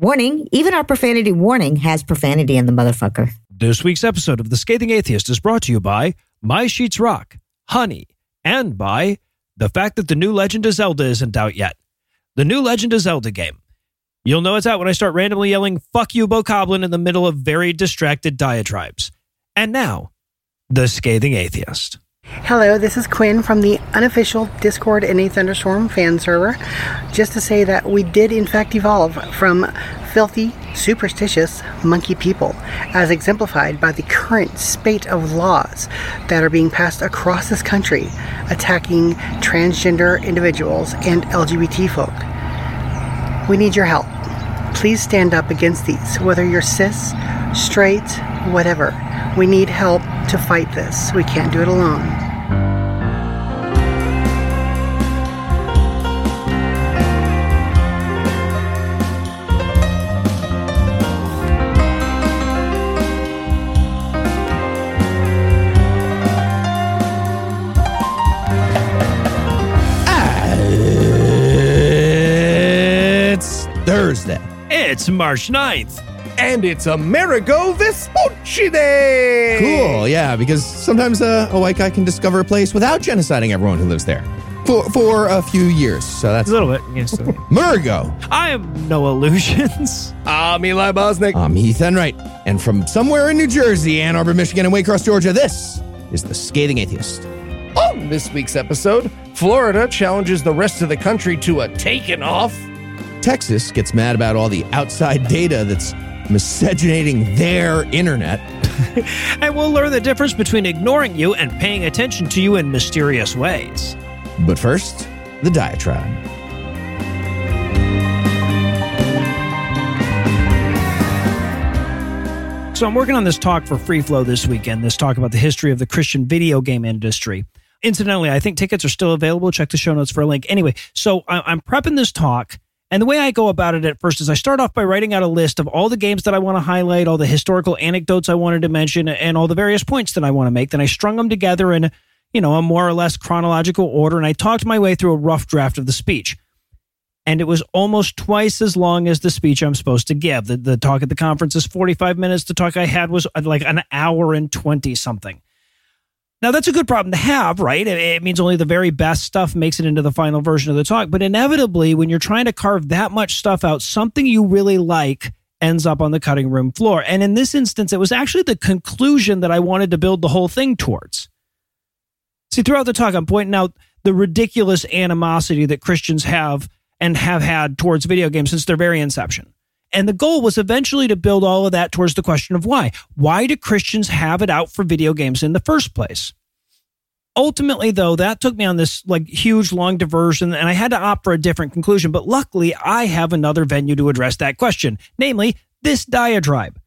Warning, even our profanity warning has profanity in the motherfucker. This week's episode of The Scathing Atheist is brought to you by My Sheets Rock, Honey, and by the fact that the new Legend of Zelda isn't out yet. The new Legend of Zelda game. You'll know it's out when I start randomly yelling, fuck you, Bokoblin, in the middle of very distracted diatribes. And now, The Scathing Atheist. Hello, this is Quinn from the unofficial Discord in a Thunderstorm fan server. Just to say that we did in fact evolve from filthy, superstitious monkey people, as exemplified by the current spate of laws that are being passed across this country attacking transgender individuals and LGBT folk. We need your help. Please stand up against these, whether you're cis, straight, whatever. We need help to fight this. We can't do it alone. It's March 9th. And it's Amerigo Vespucci Day! Cool, yeah, because sometimes uh, a white guy can discover a place without genociding everyone who lives there for for a few years. So that's A little bit. Yes. Murgo. I have no illusions. I'm Eli Bosnick. I'm Heath Enright, and from somewhere in New Jersey, Ann Arbor, Michigan, and Waycross, Georgia, this is the Scathing Atheist. On this week's episode, Florida challenges the rest of the country to a taken off. Texas gets mad about all the outside data that's miscegenating their internet. And we'll learn the difference between ignoring you and paying attention to you in mysterious ways. But first, the diatribe. So I'm working on this talk for Freeflo this weekend, this talk about the history of the Christian video game industry. Incidentally, I think tickets are still available. Check the show notes for a link. Anyway, so I'm prepping this talk. And the way I go about it at first is I start off by writing out a list of all the games that I want to highlight, all the historical anecdotes I wanted to mention, and all the various points that I want to make. Then I strung them together in, you know, a more or less chronological order, and I talked my way through a rough draft of the speech and it was almost twice as long as the speech I'm supposed to give. The, the talk at the conference is 45 minutes. The talk I had was uh, like an hour and 20 something. Now, that's a good problem to have, right? It, means only the very best stuff makes it into the final version of the talk. But inevitably, when you're trying to carve that much stuff out, something you really like ends up on the cutting room floor. And in this instance, it was actually the conclusion that I wanted to build the whole thing towards. See, throughout the talk, I'm pointing out the ridiculous animosity that Christians have and have had towards video games since their very inception. And the goal was eventually to build all of that towards the question of why. Why do Christians have it out for video games in the first place? Ultimately, though, that took me on this like huge long diversion, and I had to opt for a different conclusion. But luckily, I have another venue to address that question, namely this diatribe.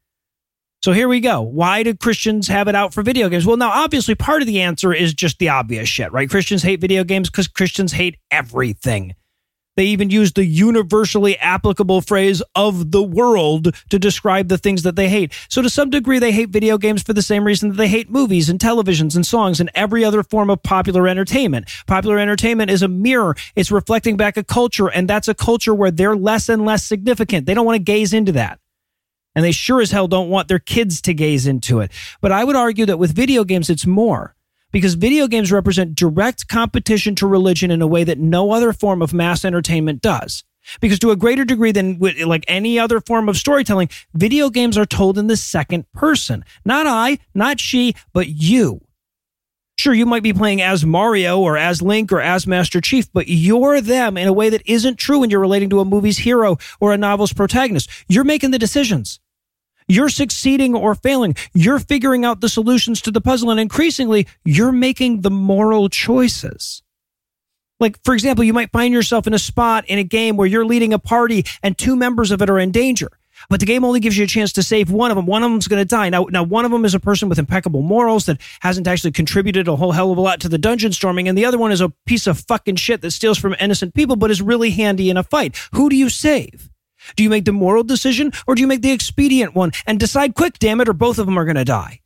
So here we go. Why do Christians have it out for video games? Well, now, obviously, part of the answer is just the obvious shit, right? Christians hate video games because Christians hate everything. They even use the universally applicable phrase of the world to describe the things that they hate. So, to some degree, they hate video games for the same reason that they hate movies and televisions and songs and every other form of popular entertainment. Popular entertainment is a mirror, it's reflecting back a culture, and that's a culture where they're less and less significant. They don't want to gaze into that. And they sure as hell don't want their kids to gaze into it. But I would argue that with video games, it's more because video games represent direct competition to religion in a way that no other form of mass entertainment does. Because to a greater degree than like any other form of storytelling, video games are told in the second person. Not I, not she, but you. Sure, you might be playing as Mario or as Link or as Master Chief, but you're them in a way that isn't true when you're relating to a movie's hero or a novel's protagonist. You're making the decisions. You're succeeding or failing. You're figuring out the solutions to the puzzle, and increasingly, you're making the moral choices. Like, for example, you might find yourself in a spot in a game where you're leading a party and two members of it are in danger. But the game only gives you a chance to save one of them. One of them's going to die. Now, now, one of them is a person with impeccable morals that hasn't actually contributed a whole hell of a lot to the dungeon storming, and the other one is a piece of fucking shit that steals from innocent people but is really handy in a fight. Who do you save? Do you make the moral decision or do you make the expedient one and decide quick, damn it, or both of them are going to die?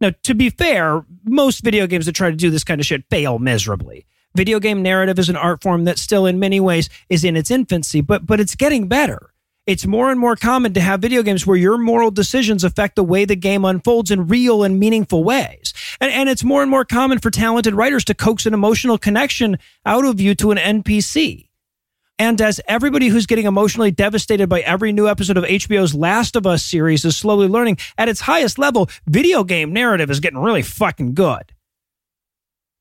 Now, to be fair, most video games that try to do this kind of shit fail miserably. Video game narrative is an art form that still in many ways is in its infancy, but but it's getting better. It's more and more common to have video games where your moral decisions affect the way the game unfolds in real and meaningful ways. And, and it's more and more common for talented writers to coax an emotional connection out of you to an NPC. And as everybody who's getting emotionally devastated by every new episode of HBO's Last of Us series is slowly learning, at its highest level, video game narrative is getting really fucking good.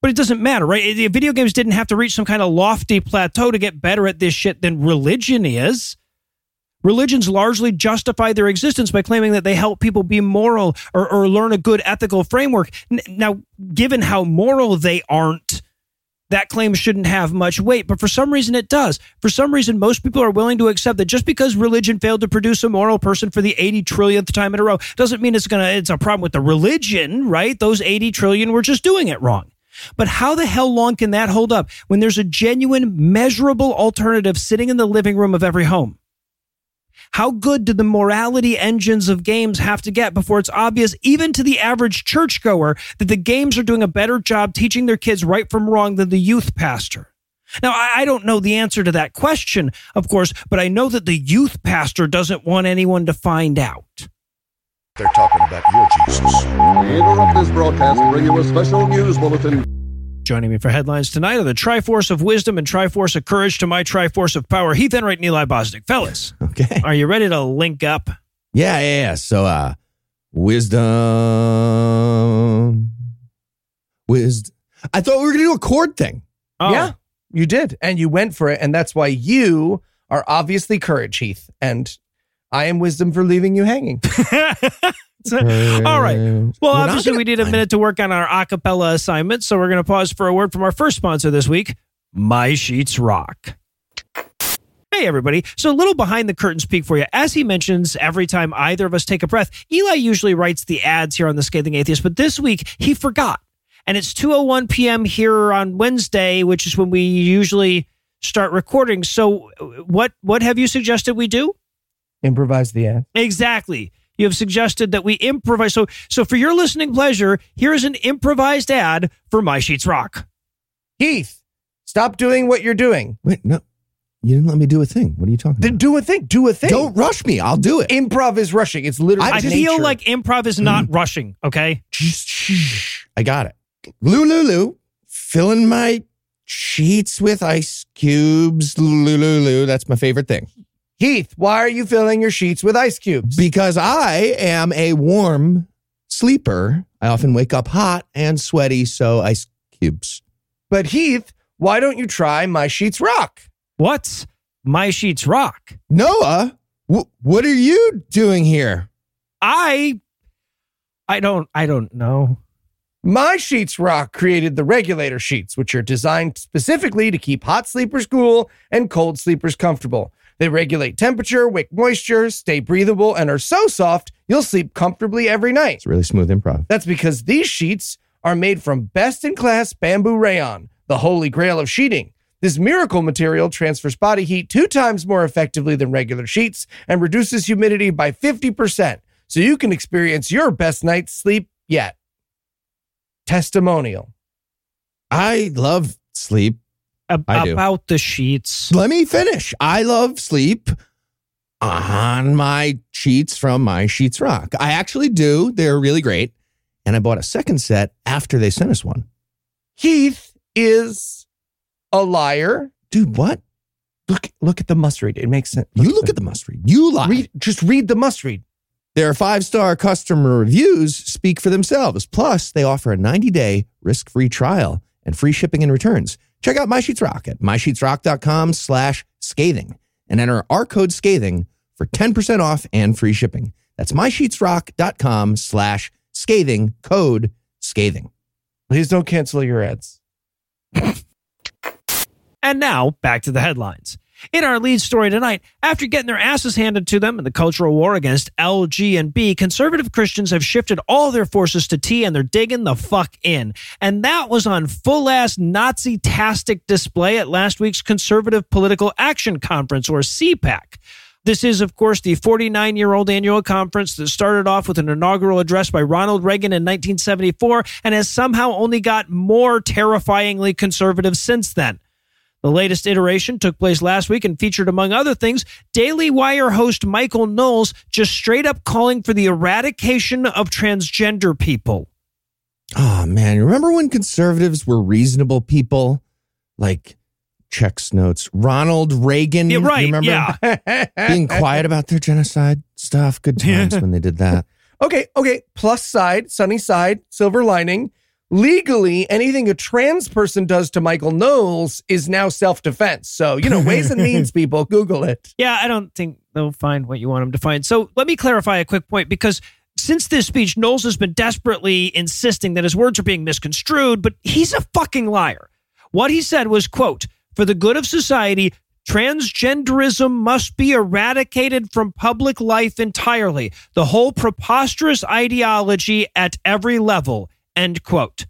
But it doesn't matter, right? The video games didn't have to reach some kind of lofty plateau to get better at this shit than religion is. Religions largely justify their existence by claiming that they help people be moral or, or learn a good ethical framework. Now, given how moral they aren't, that claim shouldn't have much weight, but for some reason it does. For some reason, most people are willing to accept that just because religion failed to produce a moral person for the 80 trillionth time in a row doesn't mean it's gonna it's a problem with the religion, right? Those 80 trillion were just doing it wrong. But how the hell long can that hold up when there's a genuine, measurable alternative sitting in the living room of every home? How good do the morality engines of games have to get before it's obvious, even to the average churchgoer, that the games are doing a better job teaching their kids right from wrong than the youth pastor? Now, I don't know the answer to that question, of course, but I know that the youth pastor doesn't want anyone to find out. They're talking about your Jesus. We interrupt this broadcast to bring you a special news bulletin. Joining me for headlines tonight are the Triforce of Wisdom and Triforce of Courage to my Triforce of Power, Heath Enright and Eli Bosnick. Fellas, Okay. are you ready to link up? Yeah, yeah, yeah. So, uh, wisdom, wisdom. I thought we were gonna do a chord thing. Oh, Yeah, you did. And you went for it. And that's why you are obviously courage, Heath. And I am wisdom for leaving you hanging. All right. Well, We're obviously, gonna- we need a minute to work on our acapella assignment, so we're going to pause for a word from our first sponsor this week, My Sheets Rock. Hey, everybody. So, a little behind the curtains peek for you. As he mentions, every time either of us take a breath, Eli usually writes the ads here on The Scathing Atheist, but this week he forgot. And it's 2.01 p.m. here on Wednesday, which is when we usually start recording. So, uh, what, what have you suggested we do? Improvise the ad. Exactly. You have suggested that we improvise. So, so for your listening pleasure, here is an improvised ad for My Sheets Rock. Heath, stop doing what you're doing. Wait, no, you didn't let me do a thing. What are you talking Then about? do a thing. Do a thing. Don't rush me. I'll do it. Improv is rushing. It's literally I nature. feel like improv is not mm. rushing. Okay. Shh. I got it. Lulu, filling my sheets with ice cubes. Lulu, that's my favorite thing. Heath, why are you filling your sheets with ice cubes? Because I am a warm sleeper. I often wake up hot and sweaty, so ice cubes. but Heath, why don't you try My Sheets Rock? What's My Sheets Rock? Noah, wh- what are you doing here? I, I don't, I don't know. My Sheets Rock created the regulator sheets, which are designed specifically to keep hot sleepers cool and cold sleepers comfortable. They regulate temperature, wick moisture, stay breathable, and are so soft you'll sleep comfortably every night. It's really smooth improv. That's because these sheets are made from best in class bamboo rayon, the holy grail of sheeting. This miracle material transfers body heat two times more effectively than regular sheets and reduces humidity by 50%, so you can experience your best night's sleep yet. Testimonial. I love sleep. Ab- about the sheets. Let me finish. I love sleep on my sheets from My Sheets Rock. I actually do. They're really great. And I bought a second set after they sent us one. Heath is a liar. Dude, what? Look, look at the must read. It makes sense. You look at the must read. You lie. read. Just read the must read. Their five star customer reviews speak for themselves. Plus, they offer a 90 day risk free trial and free shipping and returns. Check out My Sheets Rock at mysheetsrock.com slash scathing and enter our code scathing for 10% off and free shipping. That's mysheetsrock.com slash scathing code scathing. Please don't cancel your ads. And now back to the headlines. In our lead story tonight, after getting their asses handed to them in the cultural war against LG and B, conservative Christians have shifted all their forces to T and they're digging the fuck in. And that was on full ass Nazi tastic display at last week's Conservative Political Action Conference or CPAC. This is, of course, the 49 year old annual conference that started off with an inaugural address by Ronald Reagan in 1974 and has somehow only got more terrifyingly conservative since then. The latest iteration took place last week and featured, among other things, Daily Wire host Michael Knowles just straight up calling for the eradication of transgender people. Oh man, remember when conservatives were reasonable people? Like checks notes. Ronald Reagan. Yeah, you right. remember Yeah. being quiet about their genocide stuff. Good times when they did that. Okay, okay. Plus side, sunny side, silver lining. Legally, anything a trans person does to Michael Knowles is now self defense. So, you know, ways and means, people, Google it. Yeah, I don't think they'll find what you want them to find. So let me clarify a quick point because since this speech, Knowles has been desperately insisting that his words are being misconstrued, but he's a fucking liar. What he said was, quote, for the good of society, transgenderism must be eradicated from public life entirely. The whole preposterous ideology at every level, end quote.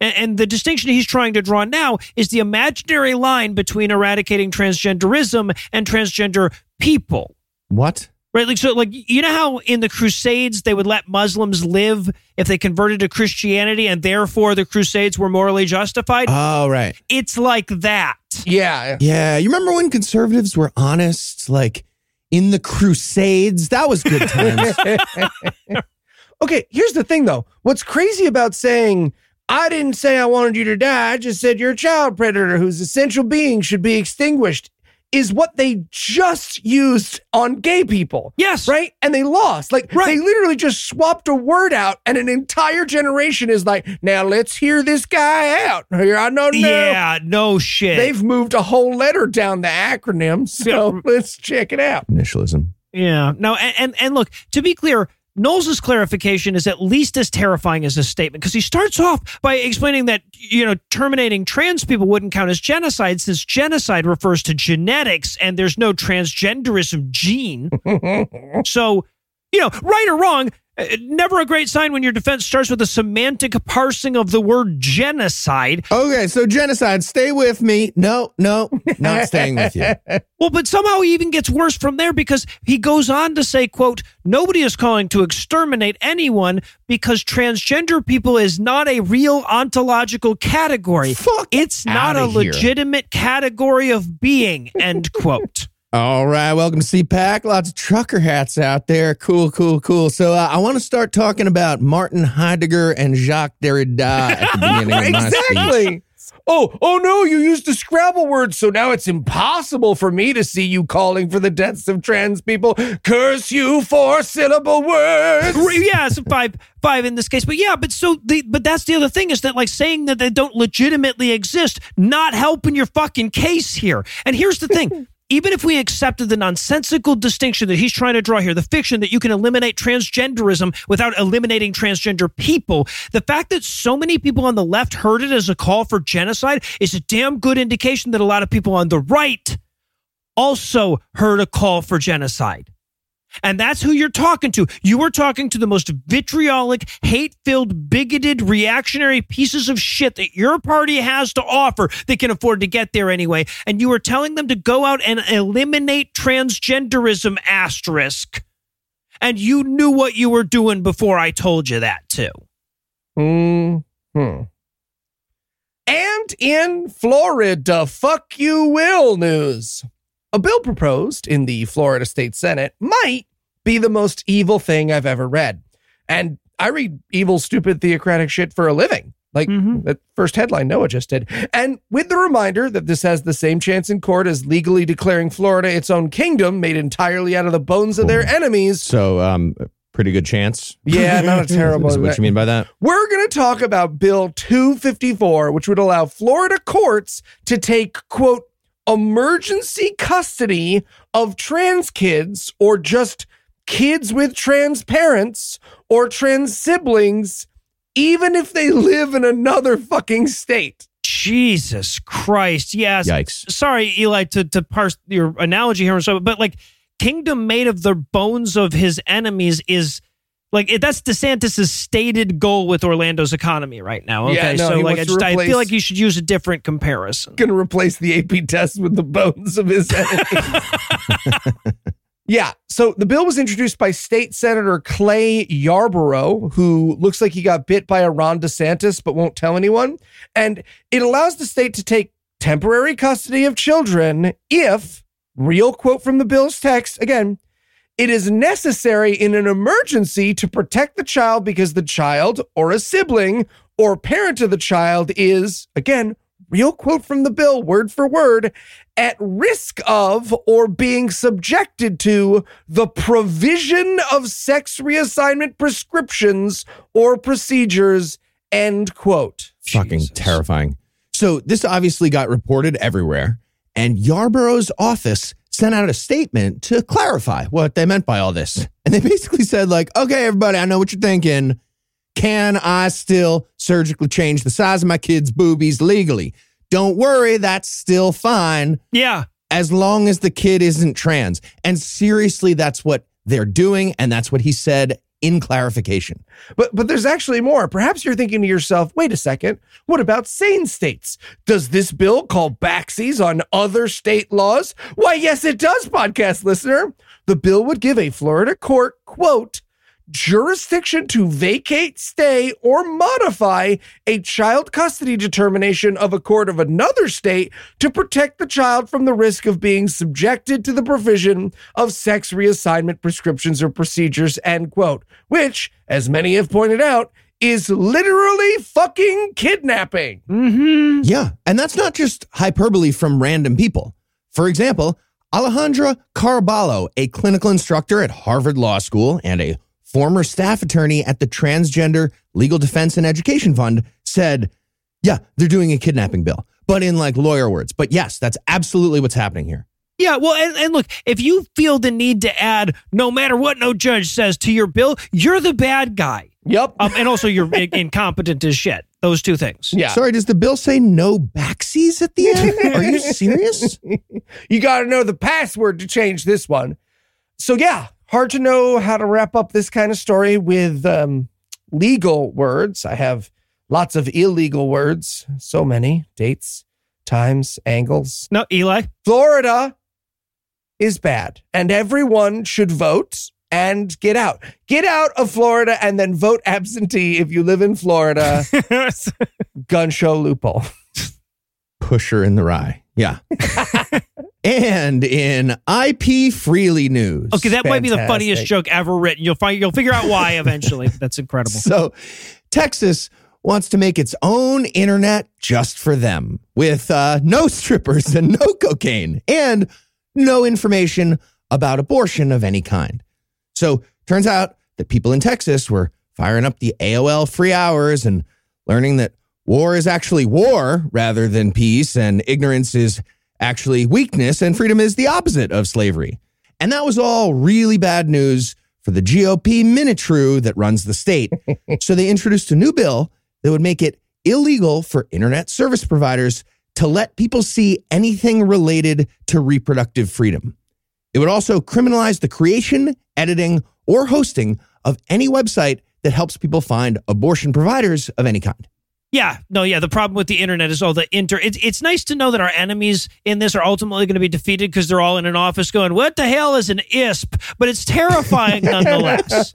And, and the distinction he's trying to draw now is the imaginary line between eradicating transgenderism and transgender people. What? Right, like so, like you know how in the Crusades they would let Muslims live if they converted to Christianity, and therefore the Crusades were morally justified. Oh, right. it's like that. Yeah. Yeah. You remember when conservatives were honest? Like in the Crusades? That was good times. Okay, here's the thing though. What's crazy about saying, I didn't say I wanted you to die, I just said you're a child predator whose essential being should be extinguished, is what they just used on gay people. Yes. Right? And they lost. Like, Right. they literally just swapped a word out, and an entire generation is like, now let's hear this guy out. Here, I know now. Yeah, no shit. They've moved a whole letter down the acronym, so Yeah. let's check it out. Initialism. Yeah. No, and, and and look, to be clear, Knowles' clarification is at least as terrifying as his statement because he starts off by explaining that you know terminating trans people wouldn't count as genocide since genocide refers to genetics and there's no transgenderism gene. so, you know, right or wrong, Uh, never a great sign when your defense starts with a semantic parsing of the word genocide. Okay, so genocide, stay with me. No, no, not staying with you. Well, but somehow he even gets worse from there because he goes on to say, quote, nobody is calling to exterminate anyone because transgender people is not a real ontological category. Fuck it's not a here. legitimate category of being, end quote. All right, welcome to CPAC. Lots of trucker hats out there. Cool, cool, cool. So uh, I want to start talking about Martin Heidegger and Jacques Derrida at the beginning of my speech. exactly. Oh, oh no, you used a Scrabble word, so now it's impossible for me to see you calling for the deaths of trans people. Curse you four syllable words. yeah, so five, five in this case. But yeah, but so the, but that's the other thing is that like saying that they don't legitimately exist, not helping your fucking case here. And here's the thing. Even if we accepted the nonsensical distinction that he's trying to draw here, the fiction that you can eliminate transgenderism without eliminating transgender people, the fact that so many people on the left heard it as a call for genocide is a damn good indication that a lot of people on the right also heard a call for genocide. And that's who you're talking to. You are talking to the most vitriolic, hate filled, bigoted, reactionary pieces of shit that your party has to offer that can afford to get there anyway. And you are telling them to go out and eliminate transgenderism asterisk. And you knew what you were doing before I told you that, too. Hmm. And in Florida, fuck you will news. A bill proposed in the Florida State Senate might be the most evil thing I've ever read. And I read evil, stupid, theocratic shit for a living. Like Mhm. that first headline Noah just did. And with the reminder that this has the same chance in court as legally declaring Florida its own kingdom made entirely out of the bones of their enemies. So, um, pretty good chance. Yeah, not a terrible. Is what you mean by that? We're going to talk about Bill 254, which would allow Florida courts to take, quote, emergency custody of trans kids or just kids with trans parents or trans siblings, even if they live in another fucking state. Jesus Christ. Yes. Yikes. Sorry, Eli, to, to parse your analogy here, and so, but like, kingdom made of the bones of his enemies is like it, that's DeSantis's stated goal with Orlando's economy right now. Okay, Yeah, no, so like I just I feel like you should use a different comparison. Going to replace the AP test with the bones of his enemies. Yeah. So the bill was introduced by State Senator Clay Yarborough, who looks like he got bit by a Ron DeSantis but won't tell anyone. And it allows the state to take temporary custody of children if, real quote from the bill's text, again, it is necessary in an emergency to protect the child because the child or a sibling or parent of the child is, again, real quote from the bill, word for word, at risk of or being subjected to the provision of sex reassignment prescriptions or procedures, end quote. Fucking Jesus. terrifying. So this obviously got reported everywhere, and Yarborough's office sent out a statement to clarify what they meant by all this. And they basically said, like, okay, everybody, I know what you're thinking. Can I still surgically change the size of my kid's boobies legally? Don't worry, that's still fine Yeah. as long as the kid isn't trans. And seriously, that's what they're doing. And that's what he said in clarification. But but there's actually more. Perhaps you're thinking to yourself, wait a second, what about sane states? Does this bill call backsies on other state laws? Why, yes, it does, podcast listener. The bill would give a Florida court, quote, jurisdiction to vacate, stay, or modify a child custody determination of a court of another state to protect the child from the risk of being subjected to the provision of sex reassignment prescriptions or procedures, end quote, which, as many have pointed out, is literally fucking kidnapping. Mm-hmm. Yeah. And that's not just hyperbole from random people. For example, Alejandra Caraballo, a clinical instructor at Harvard Law School and a former staff attorney at the Transgender Legal Defense and Education Fund, said, Yeah, they're doing a kidnapping bill, but in like lawyer words. But yes, that's absolutely what's happening here. Yeah, well, and, and look, if you feel the need to add no matter what no judge says to your bill, you're the bad guy. Yep. Um, and also you're incompetent as shit. Those two things. yeah. Sorry, does the bill say no backsies at the end? Are you serious? you got to know the password to change this one. So, yeah, hard to know how to wrap up this kind of story with um, legal words. I have lots of illegal words, so many dates, times, angles. No, Eli. Florida is bad, and everyone should vote and get out. Get out of Florida and then vote absentee if you live in Florida. Gun show loophole. Pusher in the rye. Yeah. and in IP Freely news. okay, that might be the funniest joke ever written. You'll find you'll figure out why eventually. That's incredible. So, Texas wants to make its own internet just for them with uh, no strippers and no cocaine and no information about abortion of any kind. So, turns out that people in Texas were firing up the AOL free hours and learning that war is actually war rather than peace and ignorance is actually weakness and freedom is the opposite of slavery. And that was all really bad news for the GOP Minitrue that runs the state. so they introduced a new bill that would make it illegal for internet service providers to let people see anything related to reproductive freedom. It would also criminalize the creation, editing, or hosting of any website that helps people find abortion providers of any kind. Yeah, no, yeah. The problem with the internet is all the inter. It's it's nice to know that our enemies in this are ultimately going to be defeated because they're all in an office going, "What the hell is an ISP?" But it's terrifying nonetheless,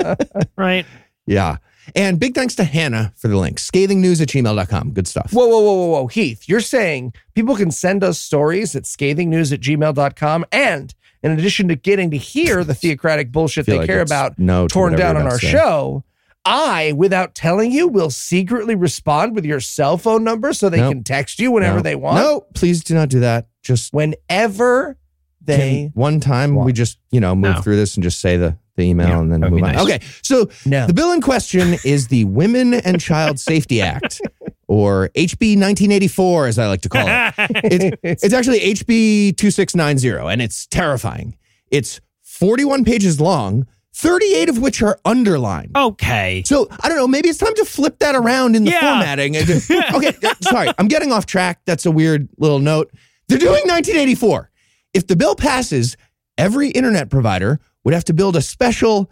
right? Yeah. And big thanks to Hannah for the link. Scathingnews at gmail.com. Good stuff. Whoa, whoa, whoa, whoa, whoa. Heath, you're saying people can send us stories at scathingnews at gmail.com. And in addition to getting to hear the theocratic bullshit they like care about no torn down on our to say. show, I, without telling you, will secretly respond with your cell phone number so they Nope. can text you whenever No. they want. No, please do not do that. Just Whenever they. can one time we just, you know, move No. through this and just say the, the email Yeah, and then move on. nice. Okay. So No. the bill in question is the Women and Child Safety Act, or HB 1984, as I like to call it. It's, it's actually HB 2690, and it's terrifying. It's 41 pages long, 38 of which are underlined. okay. So I don't know. Maybe it's time to flip that around in the Yeah. formatting. Okay, uh, sorry, I'm getting off track. That's a weird little note. They're doing 1984. If the bill passes, every internet provider would have to build a special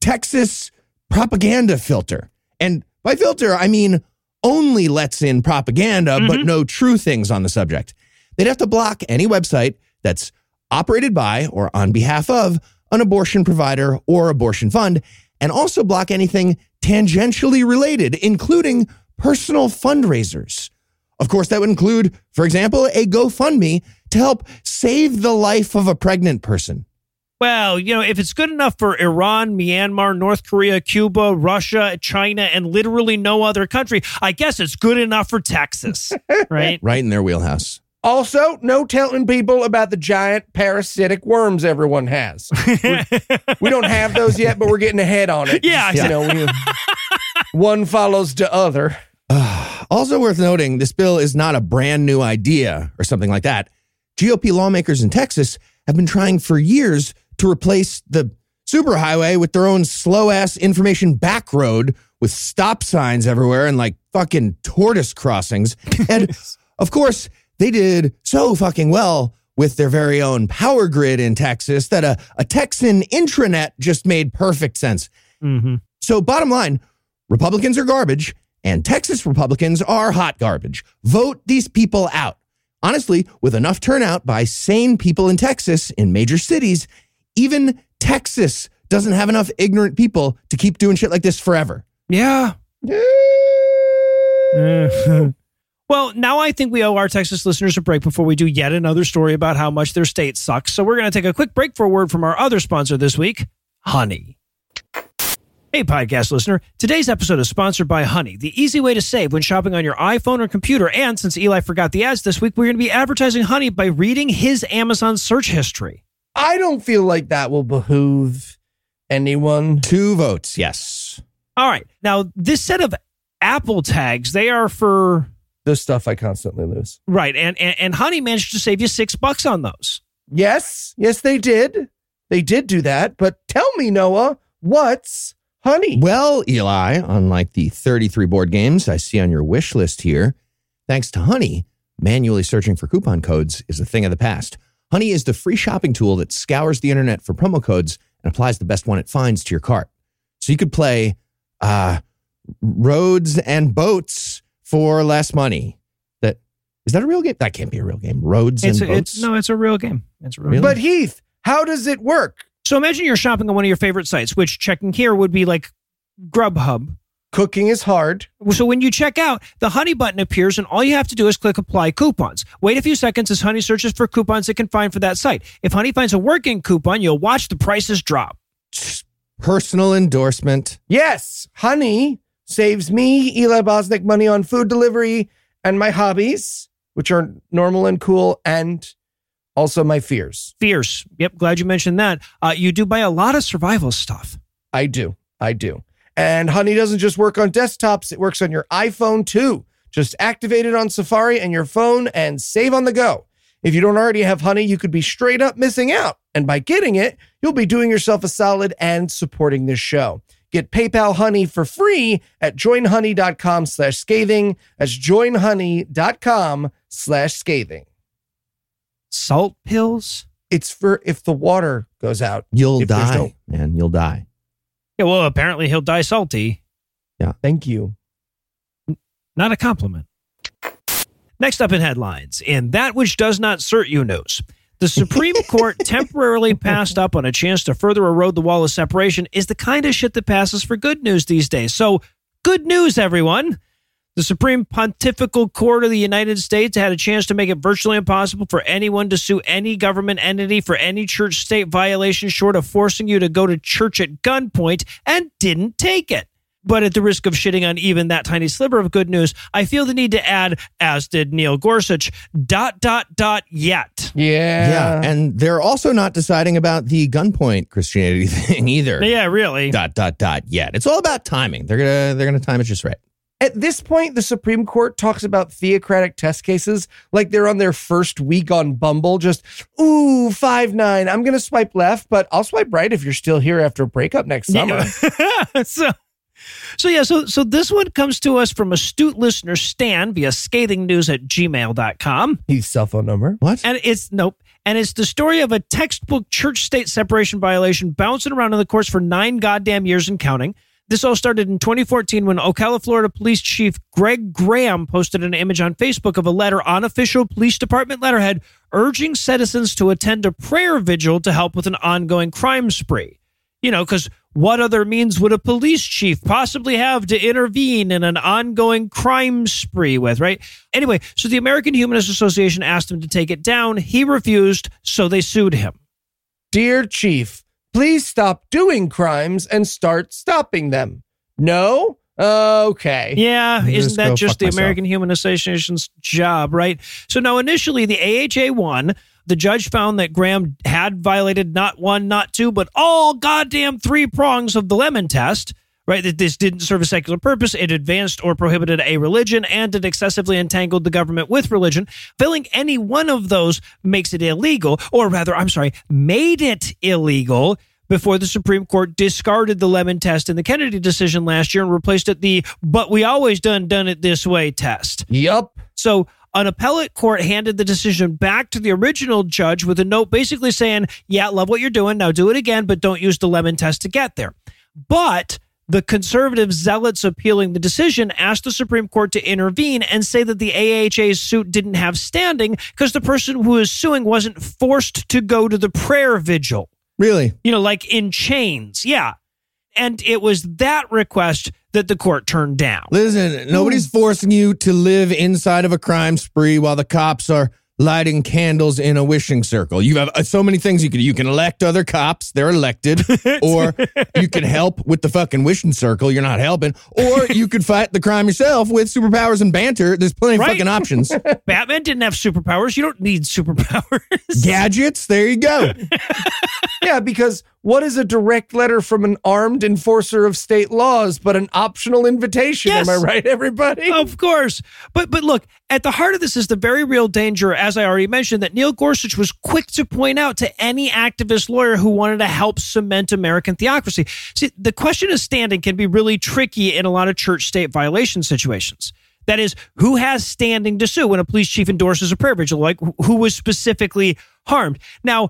Texas propaganda filter. And by filter, I mean only lets in propaganda, but no true things on the subject. They'd have to block any website that's operated by or on behalf of an abortion provider or abortion fund, and also block anything tangentially related, including personal fundraisers. Of course, that would include, for example, a GoFundMe to help save the life of a pregnant person. Well, you know, if it's good enough for Iran, Myanmar, North Korea, Cuba, Russia, China, and literally no other country, I guess it's good enough for Texas, right? Right in their wheelhouse. Also, no telling people about the giant parasitic worms everyone has. we, we don't have those yet, but we're getting ahead on it. Yeah, you know, we- one follows the other. Also worth noting, this bill is not a brand new idea or something like that. GOP lawmakers in Texas have been trying for years to replace the superhighway with their own slow ass information back road with stop signs everywhere and like fucking tortoise crossings. And of course, they did so fucking well with their very own power grid in Texas that a, a Texan intranet just made perfect sense. Mm-hmm. So, bottom line, Republicans are garbage and Texas Republicans are hot garbage. Vote these people out. Honestly, with enough turnout by sane people in Texas in major cities, even Texas doesn't have enough ignorant people to keep doing shit like this forever. Yeah. well, now I think we owe our Texas listeners a break before we do yet another story about how much their state sucks. So we're going to take a quick break for a word from our other sponsor this week, Honey. Hey, podcast listener. Today's episode is sponsored by Honey, the easy way to save when shopping on your iPhone or computer. And since Eli forgot the ads this week, we're going to be advertising Honey by reading his Amazon search history. I don't feel like that will behoove anyone. Two votes, yes. All right. Now, this set of Apple tags, they are for The stuff I constantly lose. right, and, and and Honey managed to save you six bucks on those. Yes, yes, they did. They did do that. But tell me, Noah, what's honey? Well, Eli, unlike the 33 board games I see on your wish list here, thanks to Honey, manually searching for coupon codes is a thing of the past. Honey is the free shopping tool that scours the internet for promo codes and applies the best one it finds to your cart. So you could play uh, roads and boats for less money. That is that a real game? That can't be a real game. Roads It's, and a, boats. it's no, it's a real game. It's a real Really? game. But Heath, how does it work? So imagine you're shopping on one of your favorite sites, which checking here would be like Grubhub. Cooking is hard. So when you check out, the Honey button appears, and all you have to do is click Apply Coupons. Wait a few seconds as Honey searches for coupons it can find for that site. If Honey finds a working coupon, you'll watch the prices drop. Personal endorsement. Yes, honey saves me, Eli Bosnick, money on food delivery and my hobbies, which are normal and cool, and also my fears. Fears. Yep, glad you mentioned that. Uh, you do buy a lot of survival stuff. I do. I do. And Honey doesn't just work on desktops, it works on your iPhone too. Just activate it on Safari and your phone and save on the go. If you don't already have Honey, you could be straight up missing out. And by getting it, you'll be doing yourself a solid and supporting this show. Get PayPal Honey for free at joinhoney.com slash scathing. That's joinhoney.com slash scathing. Salt pills? It's for if the water goes out. You'll die, no- man. You'll die. Yeah, well, apparently he'll die salty. Yeah. Thank you. Not a compliment. Next up in headlines, in that which does not cert you news. The Supreme Court temporarily passed up on a chance to further erode the wall of separation is the kind of shit that passes for good news these days. So, good news, everyone. The Supreme Pontifical Court of the United States had a chance to make it virtually impossible for anyone to sue any government entity for any church state violation short of forcing you to go to church at gunpoint and didn't take it. But at the risk of shitting on even that tiny sliver of good news, I feel the need to add, as did Neil Gorsuch, dot, dot, dot, yet. Yeah. Yeah, and they're also not deciding about the gunpoint Christianity thing either. Yeah, really. Dot dot dot. Yet it's all about timing. They're gonna they're gonna time it just right. At this point, the Supreme Court talks about theocratic test cases like they're on their first week on Bumble. Just, ooh, five nine. I'm going to swipe left, but I'll swipe right if you're still here after a breakup next summer. Yeah. so, so yeah, so so this one comes to us from astute listener Stan via scathingnews at gmail.com. His cell phone number. What? And it's nope. And it's the story of a textbook church state separation violation bouncing around in the courts for nine goddamn years and counting. This all started in 2014 when Ocala, Florida Police Chief Greg Graham posted an image on Facebook of a letter on official police department letterhead urging citizens to attend a prayer vigil to help with an ongoing crime spree. You know, because what other means would a police chief possibly have to intervene in an ongoing crime spree with, right? Anyway, so the American Humanist Association asked him to take it down. He refused, so they sued him. Dear Chief, please stop doing crimes and start stopping them. No? Okay. Yeah, Just isn't that just the myself. American Humanist Association's job, right? So now, initially, the AHA won. The judge found that Graham had violated not one, not two, but all goddamn three prongs of the lemon test, right? That this didn't serve a secular purpose, it advanced or prohibited a religion, and it excessively entangled the government with religion. Failing any one of those makes it illegal, or rather, I'm sorry, made it illegal before the Supreme Court discarded the lemon test in the Kennedy decision last year and replaced it the but we always done done it this way test. Yup. So an appellate court handed the decision back to the original judge with a note basically saying, "Yeah, love what you're doing. Now do it again, but don't use the lemon test to get there." But the conservative zealots appealing the decision asked the Supreme Court to intervene and say that the AHA's suit didn't have standing because the person who was suing wasn't forced to go to the prayer vigil Really? you know, like in chains. Yeah. And it was that request that the court turned down. Listen, nobody's Hmm. forcing you to live inside of a crime spree while the cops are lighting candles in a wishing circle. You have uh, so many things you can you can elect other cops, they're elected, or you can help with the fucking wishing circle, you're not helping, or you could fight the crime yourself with superpowers and banter. There's plenty of Right. fucking options. Batman didn't have superpowers. You don't need superpowers. Gadgets, there you go. Yeah, because what is a direct letter from an armed enforcer of state laws but an optional invitation? Yes. Am I right, everybody? Of course. But but look, at the heart of this is the very real danger, as I already mentioned, that Neil Gorsuch was quick to point out to any activist lawyer who wanted to help cement American theocracy. See, the question of standing can be really tricky in a lot of church state violation situations. That is, who has standing to sue when a police chief endorses a prayer vigil? Like, who was specifically harmed? Now,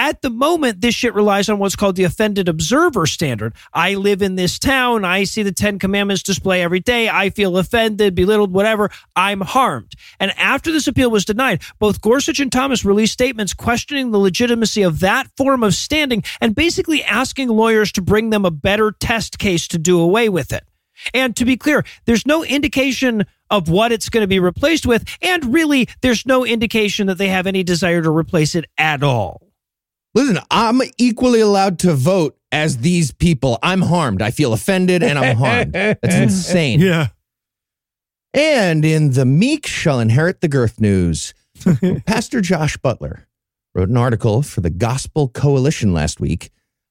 at the moment, this shit relies on what's called the offended observer standard. I live in this town. I see the Ten Commandments display every day. I feel offended, belittled, whatever. I'm harmed. And after this appeal was denied, both Gorsuch and Thomas released statements questioning the legitimacy of that form of standing and basically asking lawyers to bring them a better test case to do away with it. And to be clear, there's no indication of what it's going to be replaced with. And really, there's no indication that they have any desire to replace it at all. Listen, I'm equally allowed to vote as these people. I'm harmed. I feel offended and I'm harmed. That's insane. Yeah. And in the meek shall inherit the girth news, Pastor Josh Butler wrote an article for the Gospel Coalition last week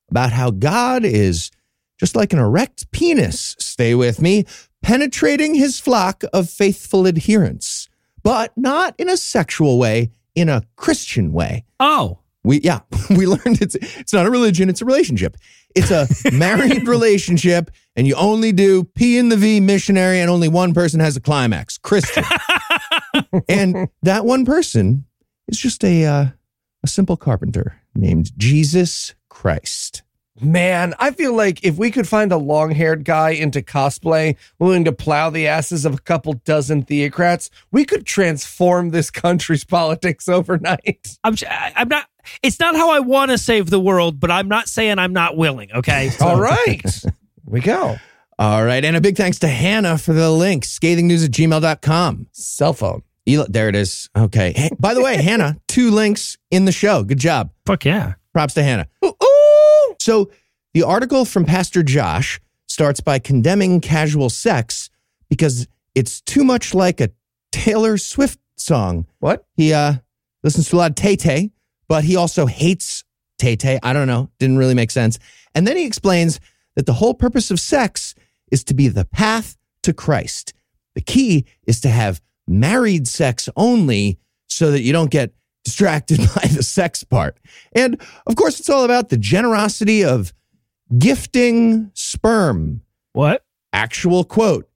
about how God is just like an erect penis, stay with me, penetrating his flock of faithful adherents, but not in a sexual way, in a Christian way. Oh, We yeah, we learned it's it's not a religion, it's a relationship. It's a married relationship, and you only do P in the V missionary, and only one person has a climax, Christian. and that one person is just a uh, a simple carpenter named Jesus Christ. Man, I feel like if we could find a long haired guy into cosplay willing to plow the asses of a couple dozen theocrats, we could transform this country's politics overnight. I'm. I'm not. It's not how I want to save the world, but I'm not saying I'm not willing. Okay. So- All right. we go. All right, and a big thanks to Hannah for the link, scathingnews at gmail.com. Cell phone. Eli- there it is. Okay. Hey, by the way, Hannah, two links in the show. Good job. Fuck yeah. Props to Hannah. So the article from Pastor Josh starts by condemning casual sex because it's too much like a Taylor Swift song. What? He uh, listens to a lot of Tay Tay, but he also hates Tay Tay. I don't know. Didn't really make sense. And then he explains that the whole purpose of sex is to be the path to Christ. The key is to have married sex only so that you don't get distracted by the sex part. And of course, it's all about the generosity of gifting sperm. What? Actual quote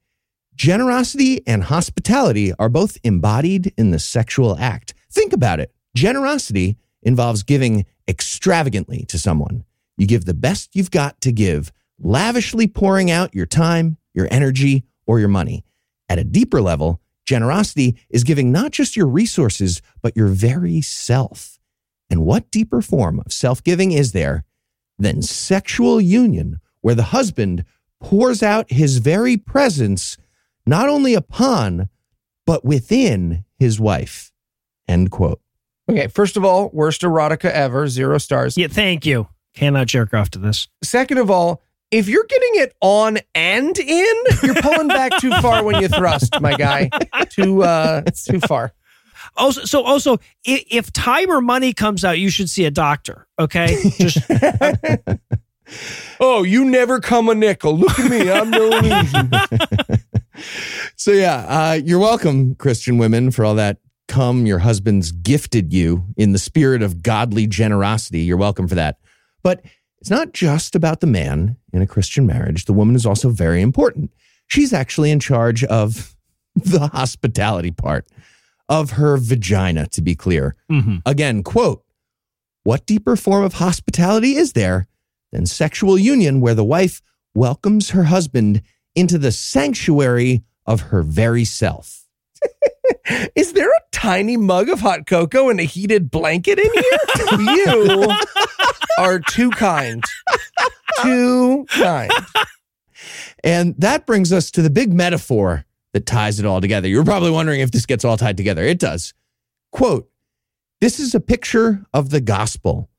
Generosity and hospitality are both embodied in the sexual act. Think about it. Generosity involves giving extravagantly to someone. You give the best you've got to give, lavishly pouring out your time, your energy, or your money. At a deeper level, generosity is giving not just your resources, but your very self. And what deeper form of self giving is there than sexual union where the husband pours out his very presence not only upon, but within his wife. End quote. Okay, first of all, worst erotica ever, zero stars. Yeah, thank you. Cannot jerk off to this. Second of all, if you're getting it on and in, you're pulling back too far when you thrust, my guy. Too uh it's too far. Also, so also, if, if time or money comes out, you should see a doctor. Okay, just Oh, you never come a nickel. Look at me. I'm no illusion. So yeah, uh, you're welcome, Christian women, for all that come your husband's gifted you in the spirit of godly generosity. You're welcome for that. But it's not just about the man in a Christian marriage. The woman is also very important. She's actually in charge of the hospitality part of her vagina, to be clear. Mhm. Again, quote, what deeper form of hospitality is there than sexual union where the wife welcomes her husband into the sanctuary of her very self? Is there a tiny mug of hot cocoa and a heated blanket in here? you are too kind. Too kind. And that brings us to the big metaphor that ties it all together. You're probably wondering if this gets all tied together. It does. Quote This is a picture of the gospel.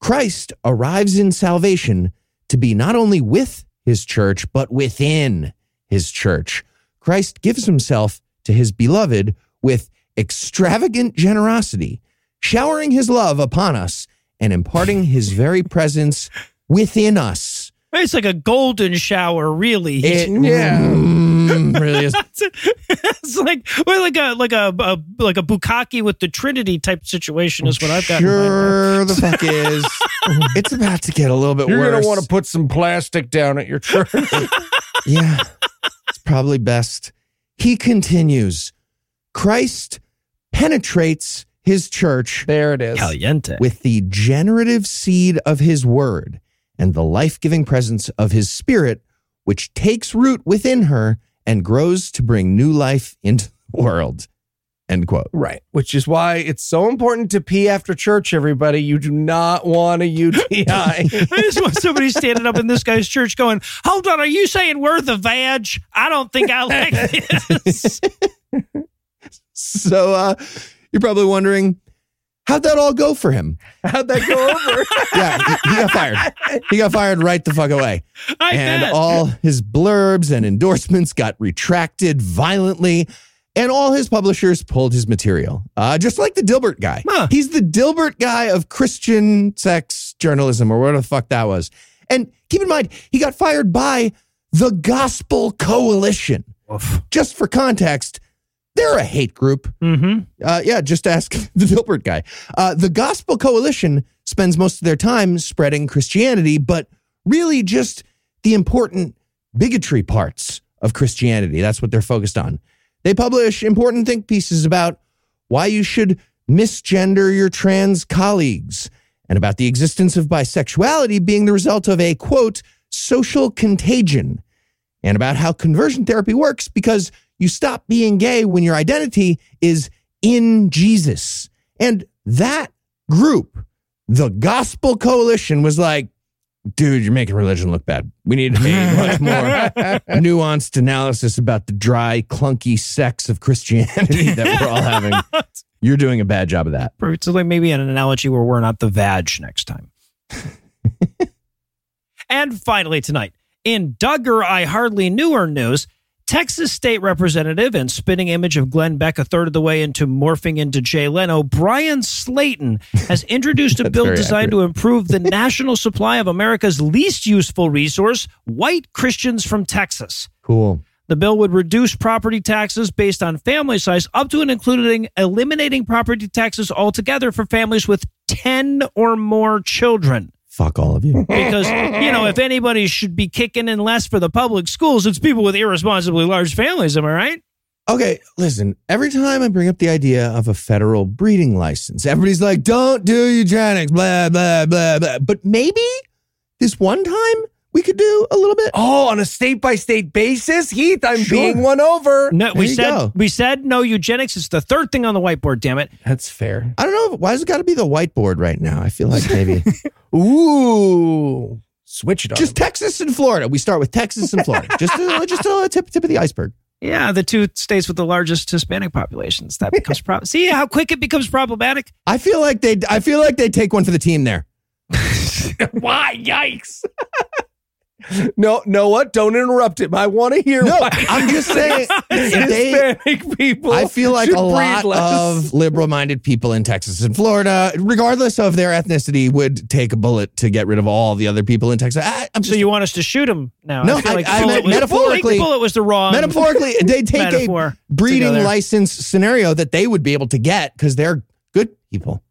Christ arrives in salvation to be not only with his church, but within his church. Christ gives himself to his beloved with extravagant generosity, showering his love upon us and imparting his very presence within us. it's like a golden shower, really. It Yeah. mm, really is. it's like well, like a like a, a like a bukkake with the Trinity type situation is what I've got. in mind. Sure, the fuck is. it's about to get a little bit You're worse. gonna want to put some plastic down at your church. Yeah, it's probably best. He continues. Christ penetrates his church there it is. Caliente. with the generative seed of his word and the life giving presence of his spirit, which takes root within her and grows to bring new life into the world. End quote. Right. Which is why it's so important to pee after church, everybody. You do not want a UTI. I just want somebody standing up in this guy's church going, Hold on, are you saying we're the vag? I don't think I like this. So uh, you're probably wondering, how'd that all go for him? How'd that go over? Yeah, he, he got fired. He got fired right the fuck away. I and bet. all his blurbs and endorsements got retracted violently. And all his publishers pulled his material, uh, just like the Dilbert guy. Huh. He's the Dilbert guy of Christian sex journalism, or whatever the fuck that was. And keep in mind, he got fired by the Gospel Coalition. Oof. Just for context, they're a hate group. Mhm. Uh, yeah, just ask the Dilbert guy. Uh, the Gospel Coalition spends most of their time spreading Christianity, but really just the important bigotry parts of Christianity. That's what they're focused on. They publish important think pieces about why you should misgender your trans colleagues and about the existence of bisexuality being the result of a quote, social contagion, and about how conversion therapy works because you stop being gay when your identity is in Jesus. And that group, the Gospel Coalition, was like, dude, you're making religion look bad. We need a much more nuanced analysis about the dry, clunky sex of Christianity that we're all having. You're doing a bad job of that. So like maybe an analogy where we're not the vag next time. and finally tonight, in Duggar I Hardly Knew Her news, Texas state representative and spinning image of Glenn Beck a third of the way into morphing into Jay Leno, Bryan Slaton has introduced a bill designed to improve the national supply of America's least useful resource, white Christians from Texas. Cool. The bill would reduce property taxes based on family size up to and including eliminating property taxes altogether for families with 10 or more children. Fuck all of you. Because, you know, if anybody should be kicking in less for the public schools, it's people with irresponsibly large families. Am I right? Okay, listen, every time I bring up the idea of a federal breeding license, everybody's like, don't do eugenics, blah, blah, blah, blah. But maybe this one time we could do a little bit. oh, on a state by state basis, Heath, I'm Sure. being one over. No, we There you said go. we said no eugenics. It's the third thing on the whiteboard, damn it. That's fair. I don't know. Why has it got to be the whiteboard right now? I feel like maybe. Ooh. switch it on. Just. Texas and Florida. We start with Texas and Florida. just a, just a tip tip of the iceberg. Yeah, the two states with the largest Hispanic populations. That becomes problem. See how quick it becomes problematic. I feel like they I feel like they take one for the team there. Why? Yikes. No, no, what? Don't interrupt him. I want to hear. No, why I'm just saying they Hispanic people. I feel like a lot less. of liberal minded people in Texas and Florida, regardless of their ethnicity, would take a bullet to get rid of all the other people in Texas. I, I'm So just you want us to shoot them now? No, feel I- like I the meant was- metaphorically- bullet was the wrong metaphorically they take a breeding license scenario that they would be able to get because they're good people.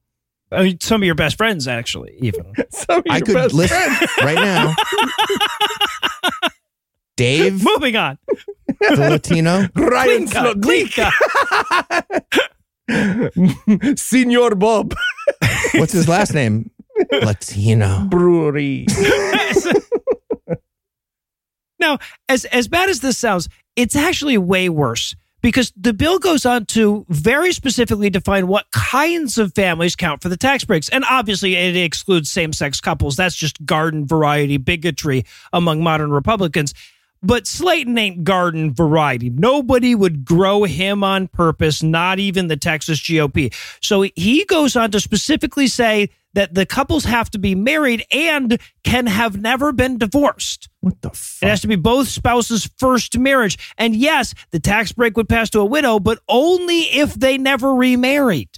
I mean, some of your best friends, actually, even. Some of I could best list friends. right now. Dave, Moving on. the Latino. Ryan Clean cut, clean Slotnick. Senor Bob What's his last name? Latino. Brewery. Now, as as bad as this sounds, it's actually way worse because the bill goes on to very specifically define what kinds of families count for the tax breaks. And obviously, it excludes same sex couples. That's just garden variety bigotry among modern Republicans. But Slaton ain't garden variety. Nobody would grow him on purpose, not even the Texas GOP. So he goes on to specifically say that the couples have to be married and can have never been divorced. What the It has to be both spouses' first marriage. And yes, the tax break would pass to a widow, but only if they never remarried.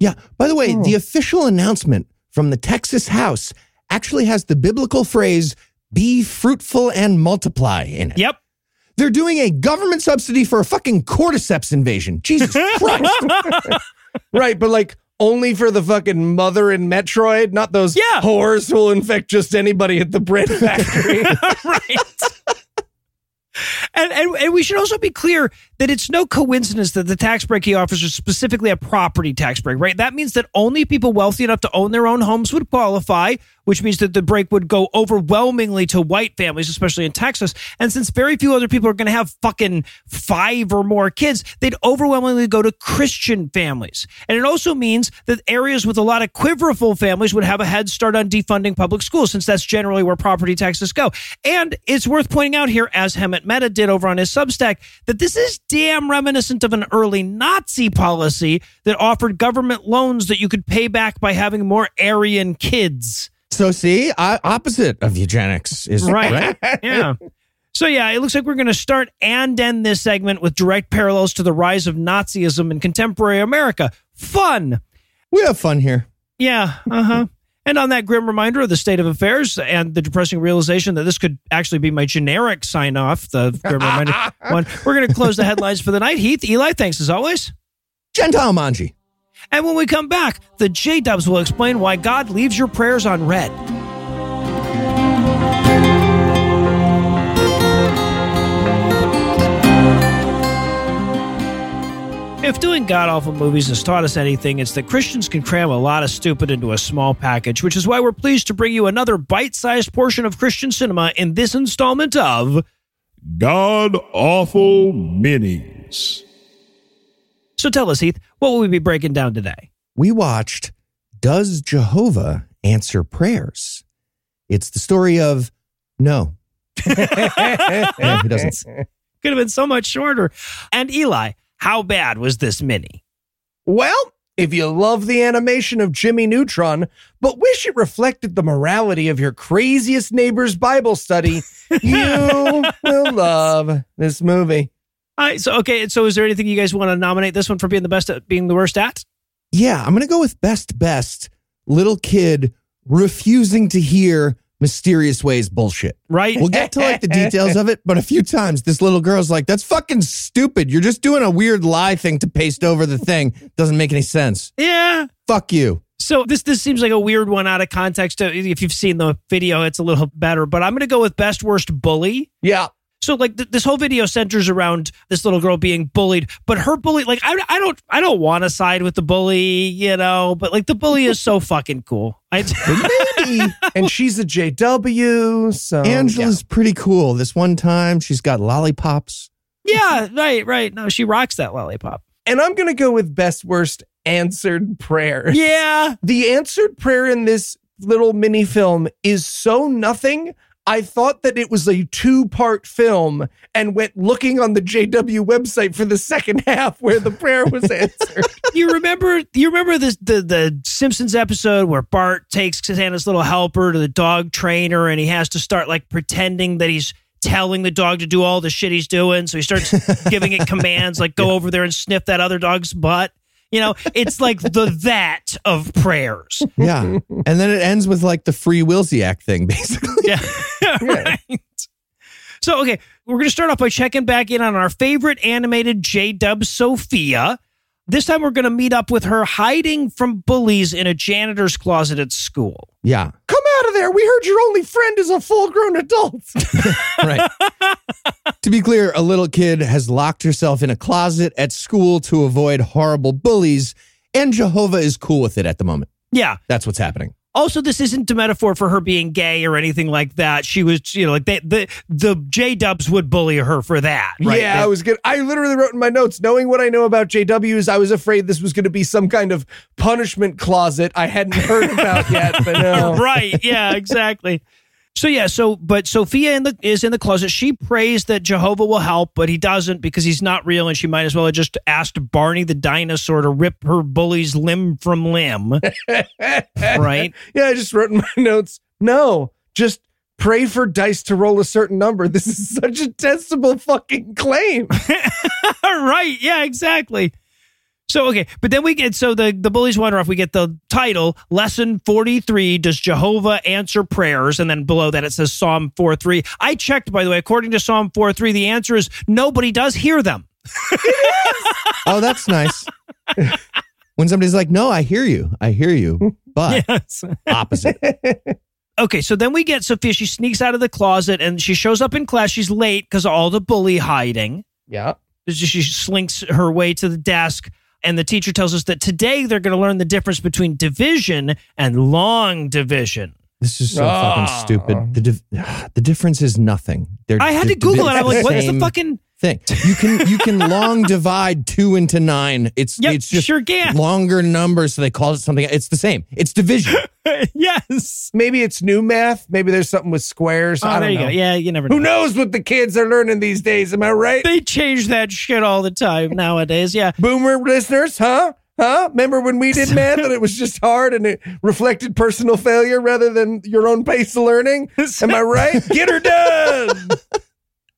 Yeah. By the way, Oh. the official announcement from the Texas House actually has the biblical phrase "Be fruitful and multiply" in it. Yep. They're doing a government subsidy for a fucking cordyceps invasion. Jesus Christ. right, but like only for the fucking mother in Metroid, not those Yeah. whores who will infect just anybody at the bread factory. right. And, and and we should also be clear that it's no coincidence that the tax break he offers is specifically a property tax break, right? That means that only people wealthy enough to own their own homes would qualify, which means that the break would go overwhelmingly to white families, especially in Texas. And since very few other people are going to have fucking five or more kids, they'd overwhelmingly go to Christian families. And it also means that areas with a lot of quiverful families would have a head start on defunding public schools, since that's generally where property taxes go. And it's worth pointing out here, as Hemant Mehta did over on his Substack, that this is damn reminiscent of an early Nazi policy that offered government loans that you could pay back by having more Aryan kids. So see, I, opposite of eugenics is Right. right. yeah. So yeah, it looks like we're going to start and end this segment with direct parallels to the rise of Nazism in contemporary America. Fun. We have fun here. Yeah. Uh huh. And on that grim reminder of the state of affairs and the depressing realization that this could actually be my generic sign off, the grim reminder one, we're going to close the headlines for the night. Heath, Eli, thanks as always. Gentile Manji. And when we come back, the J Dubs will explain why God leaves your prayers on red. If doing god awful movies has taught us anything, it's that Christians can cram a lot of stupid into a small package, which is why we're pleased to bring you another bite sized portion of Christian cinema in this installment of. God awful minis. So tell us, Heath, what will we be breaking down today? We watched Does Jehovah Answer Prayers? It's the story of no. no, he doesn't. Could have been so much shorter. And Eli, how bad was this mini? well, if you love the animation of Jimmy Neutron, but wish it reflected the morality of your craziest neighbor's Bible study, you will love this movie. I so okay. So, is there anything you guys want to nominate this one for being the best at being the worst at? Yeah, I'm going to go with best best little kid refusing to hear mysterious ways bullshit. Right? We'll get to like the details of it, but a few times this little girl's like, that's fucking stupid. You're just doing a weird lie thing to paste over the thing. Doesn't make any sense. yeah. Fuck you. So this this seems like a weird one out of context. If you've seen the video, it's a little better. But I'm going to go with best worst bully. Yeah. So like th- this whole video centers around this little girl being bullied, but her bully like I, I don't I don't want to side with the bully, you know, but like the bully is so fucking cool. I, Maybe And she's a JW, so Angela's pretty cool. This one time she's got lollipops. yeah, right, right. No, she rocks that lollipop. And I'm going to go with best worst answered prayer. Yeah, The answered prayer in this little mini film is so nothing. I thought that it was a two part film and went looking on the JW website for the second half where the prayer was answered. you remember you remember this the the Simpsons episode where Bart takes Santa's little helper to the dog trainer and he has to start like pretending that he's telling the dog to do all the shit he's doing. So he starts giving it commands like go over there and sniff that other dog's butt. You know, it's like the that of prayers. Yeah. And then it ends with like the free Wilsiak thing, basically. Yeah. right. So, okay, we're going to start off by checking back in on our favorite animated J Dub Sophia. This time we're going to meet up with her hiding from bullies in a janitor's closet at school. Yeah. Come out of there. We heard your only friend is a full grown adult. Right. to be clear, a little kid has locked herself in a closet at school to avoid horrible bullies, and Jehovah is cool with it at the moment. Yeah. That's what's happening. Also, this isn't a metaphor for her being gay or anything like that. She was, you know, like they, the the J Dubs would bully her for that, right? Yeah, They- I was good. I literally wrote in my notes, knowing what I know about JWs, I was afraid this was going to be some kind of punishment closet I hadn't heard about yet. But no. right. Yeah, exactly. So yeah, so but Sophia in the is in the closet. She prays that Jehovah will help, but he doesn't because he's not real, and she might as well have just asked Barney the dinosaur to rip her bully's limb from limb. right? Yeah, I just wrote in my notes, no, just pray for dice to roll a certain number. This is such a testable fucking claim. right. Yeah, exactly. So okay, but then we get so the the bullies wander off. We get the title lesson forty three. Does Jehovah answer prayers? And then below that it says Psalm four three. I checked by the way. According to Psalm four three, the answer is nobody does hear them. Oh, that's nice. when somebody's like, no, I hear you. I hear you. But Yes. opposite. Okay, so then we get Sophia. She sneaks out of the closet and she shows up in class. She's late because all the bully hiding. Yeah. She slinks her way to the desk, and the teacher tells us that today they're going to learn the difference between division and long division. This is so Ah. fucking stupid. The div- the difference is nothing. They're, I had to Google it. I'm like, what is the fucking? Thing? You can you can long divide two into nine. It's Yep, it's just sure can. longer numbers, so they call it something. It's the same. It's division. yes. Maybe it's new math. Maybe there's something with squares. Oh, I don't you know. go. Yeah, you never know. Who knows what the kids are learning these days? Am I right? They change that shit all the time nowadays. Yeah. Boomer listeners, huh? Huh? Remember when we did math and it was just hard and it reflected personal failure rather than your own pace of learning? Am I right? Get her done.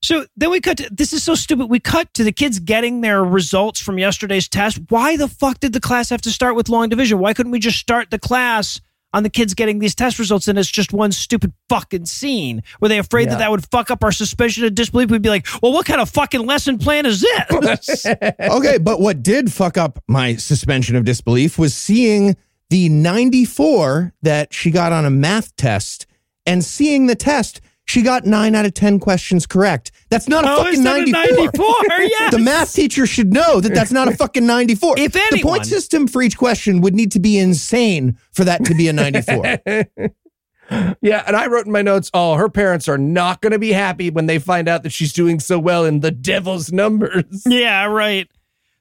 So then we cut to this is so stupid. We cut to the kids getting their results from yesterday's test. Why the fuck did the class have to start with long division? Why couldn't we just start the class on the kids getting these test results and it's just one stupid fucking scene? Were they afraid that Yeah. that would fuck up our suspension of disbelief? We'd be like, well, what kind of fucking lesson plan is this? okay, but what did fuck up my suspension of disbelief was seeing the 94 that she got on a math test and seeing the test. She got nine out of 10 questions correct. That's not a How is fucking that a 94. 94? Yes. The math teacher should know that that's not a fucking 94. If anyone. the point system for each question would need to be insane for that to be a 94. yeah, and I wrote in my notes, oh, her parents are not going to be happy when they find out that she's doing so well in the devil's numbers. Yeah, right.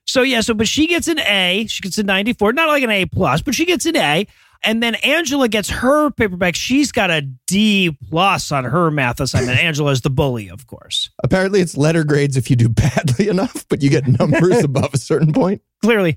So yeah, so but she gets an A. She gets a 94, not like an A plus, but she gets an A. And then Angela gets her paperback. She's got a D plus on her math assignment. Angela is the bully, of course. Apparently, it's letter grades if you do badly enough, but you get numbers above a certain point. Clearly.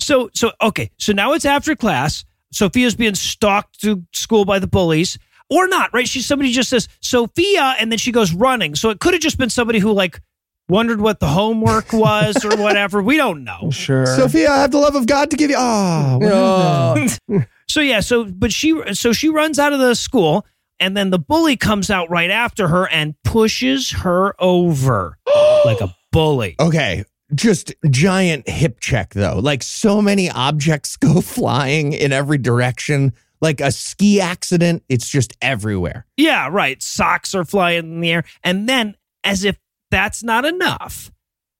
So so okay. So now it's after class. Sophia's being stalked to school by the bullies. Or not, right? She's somebody just says Sophia, and then she goes running. So it could have just been somebody who like wondered what the homework was or whatever. We don't know. Sure. Sophia, I have the love of God to give you. Ah, what is that? So yeah, so but she so she runs out of the school and then the bully comes out right after her and pushes her over like a bully. Okay. Just giant hip check though. Like so many objects go flying in every direction. Like a ski accident, it's just everywhere. Yeah, right. Socks are flying in the air and then as if that's not enough,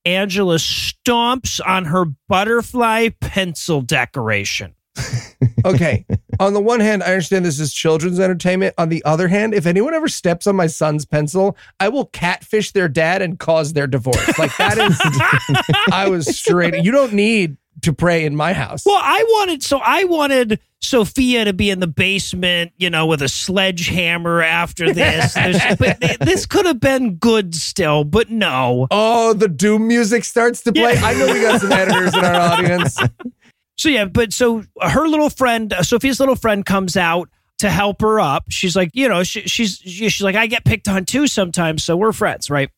Angela stomps on her butterfly pencil decoration. okay. On the one hand, I understand this is children's entertainment. On the other hand, if anyone ever steps on my son's pencil, I will catfish their dad and cause their divorce. Like that is, I was straight. You don't need to pray in my house. Well, I wanted so I wanted Sophia to be in the basement, you know, with a sledgehammer after this. But th- this could have been good still, but no. Oh, the doom music starts to play. Yeah. I know we got some editors in our audience. So yeah, but so her little friend, uh, Sophia's little friend, comes out to help her up. She's like, you know, she, she's she's like, I get picked on too sometimes, so we're friends, right?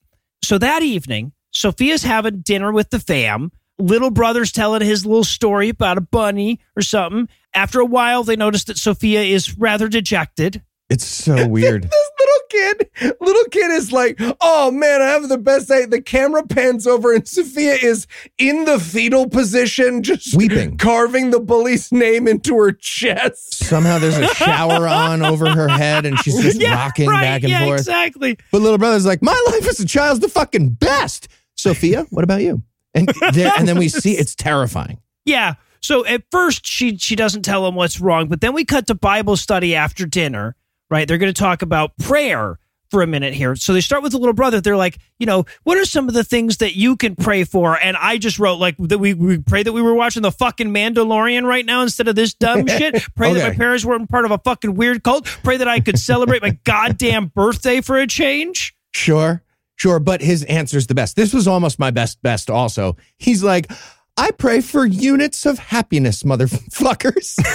So that evening, Sophia's having dinner with the fam. Little brother's telling his little story about a bunny or something. After a while, they notice that Sophia is rather dejected. It's so weird. this little kid, little kid is like, oh man, I have the best day. The camera pans over and Sophia is in the fetal position, just Weeping. carving the bully's name into her chest. Somehow there's a shower on over her head and she's just rocking right, back and yeah, forth. exactly. But little brother's like, my life as a child's the fucking best. Sophia, what about you? And there, and then we see it's terrifying. Yeah. So at first she she doesn't tell him what's wrong, but then we cut to Bible study after dinner, right? They're going to talk about prayer for a minute here. So they start with the little brother. They're like, you know, what are some of the things that you can pray for? And I just wrote like that we, we pray that we were watching the fucking Mandalorian right now instead of this dumb shit. Pray that my parents weren't part of a fucking weird cult. Pray that I could celebrate my goddamn birthday for a change. Sure, sure. But his answer's the best. This was almost my best, best also. He's like, I pray for units of happiness, motherfuckers.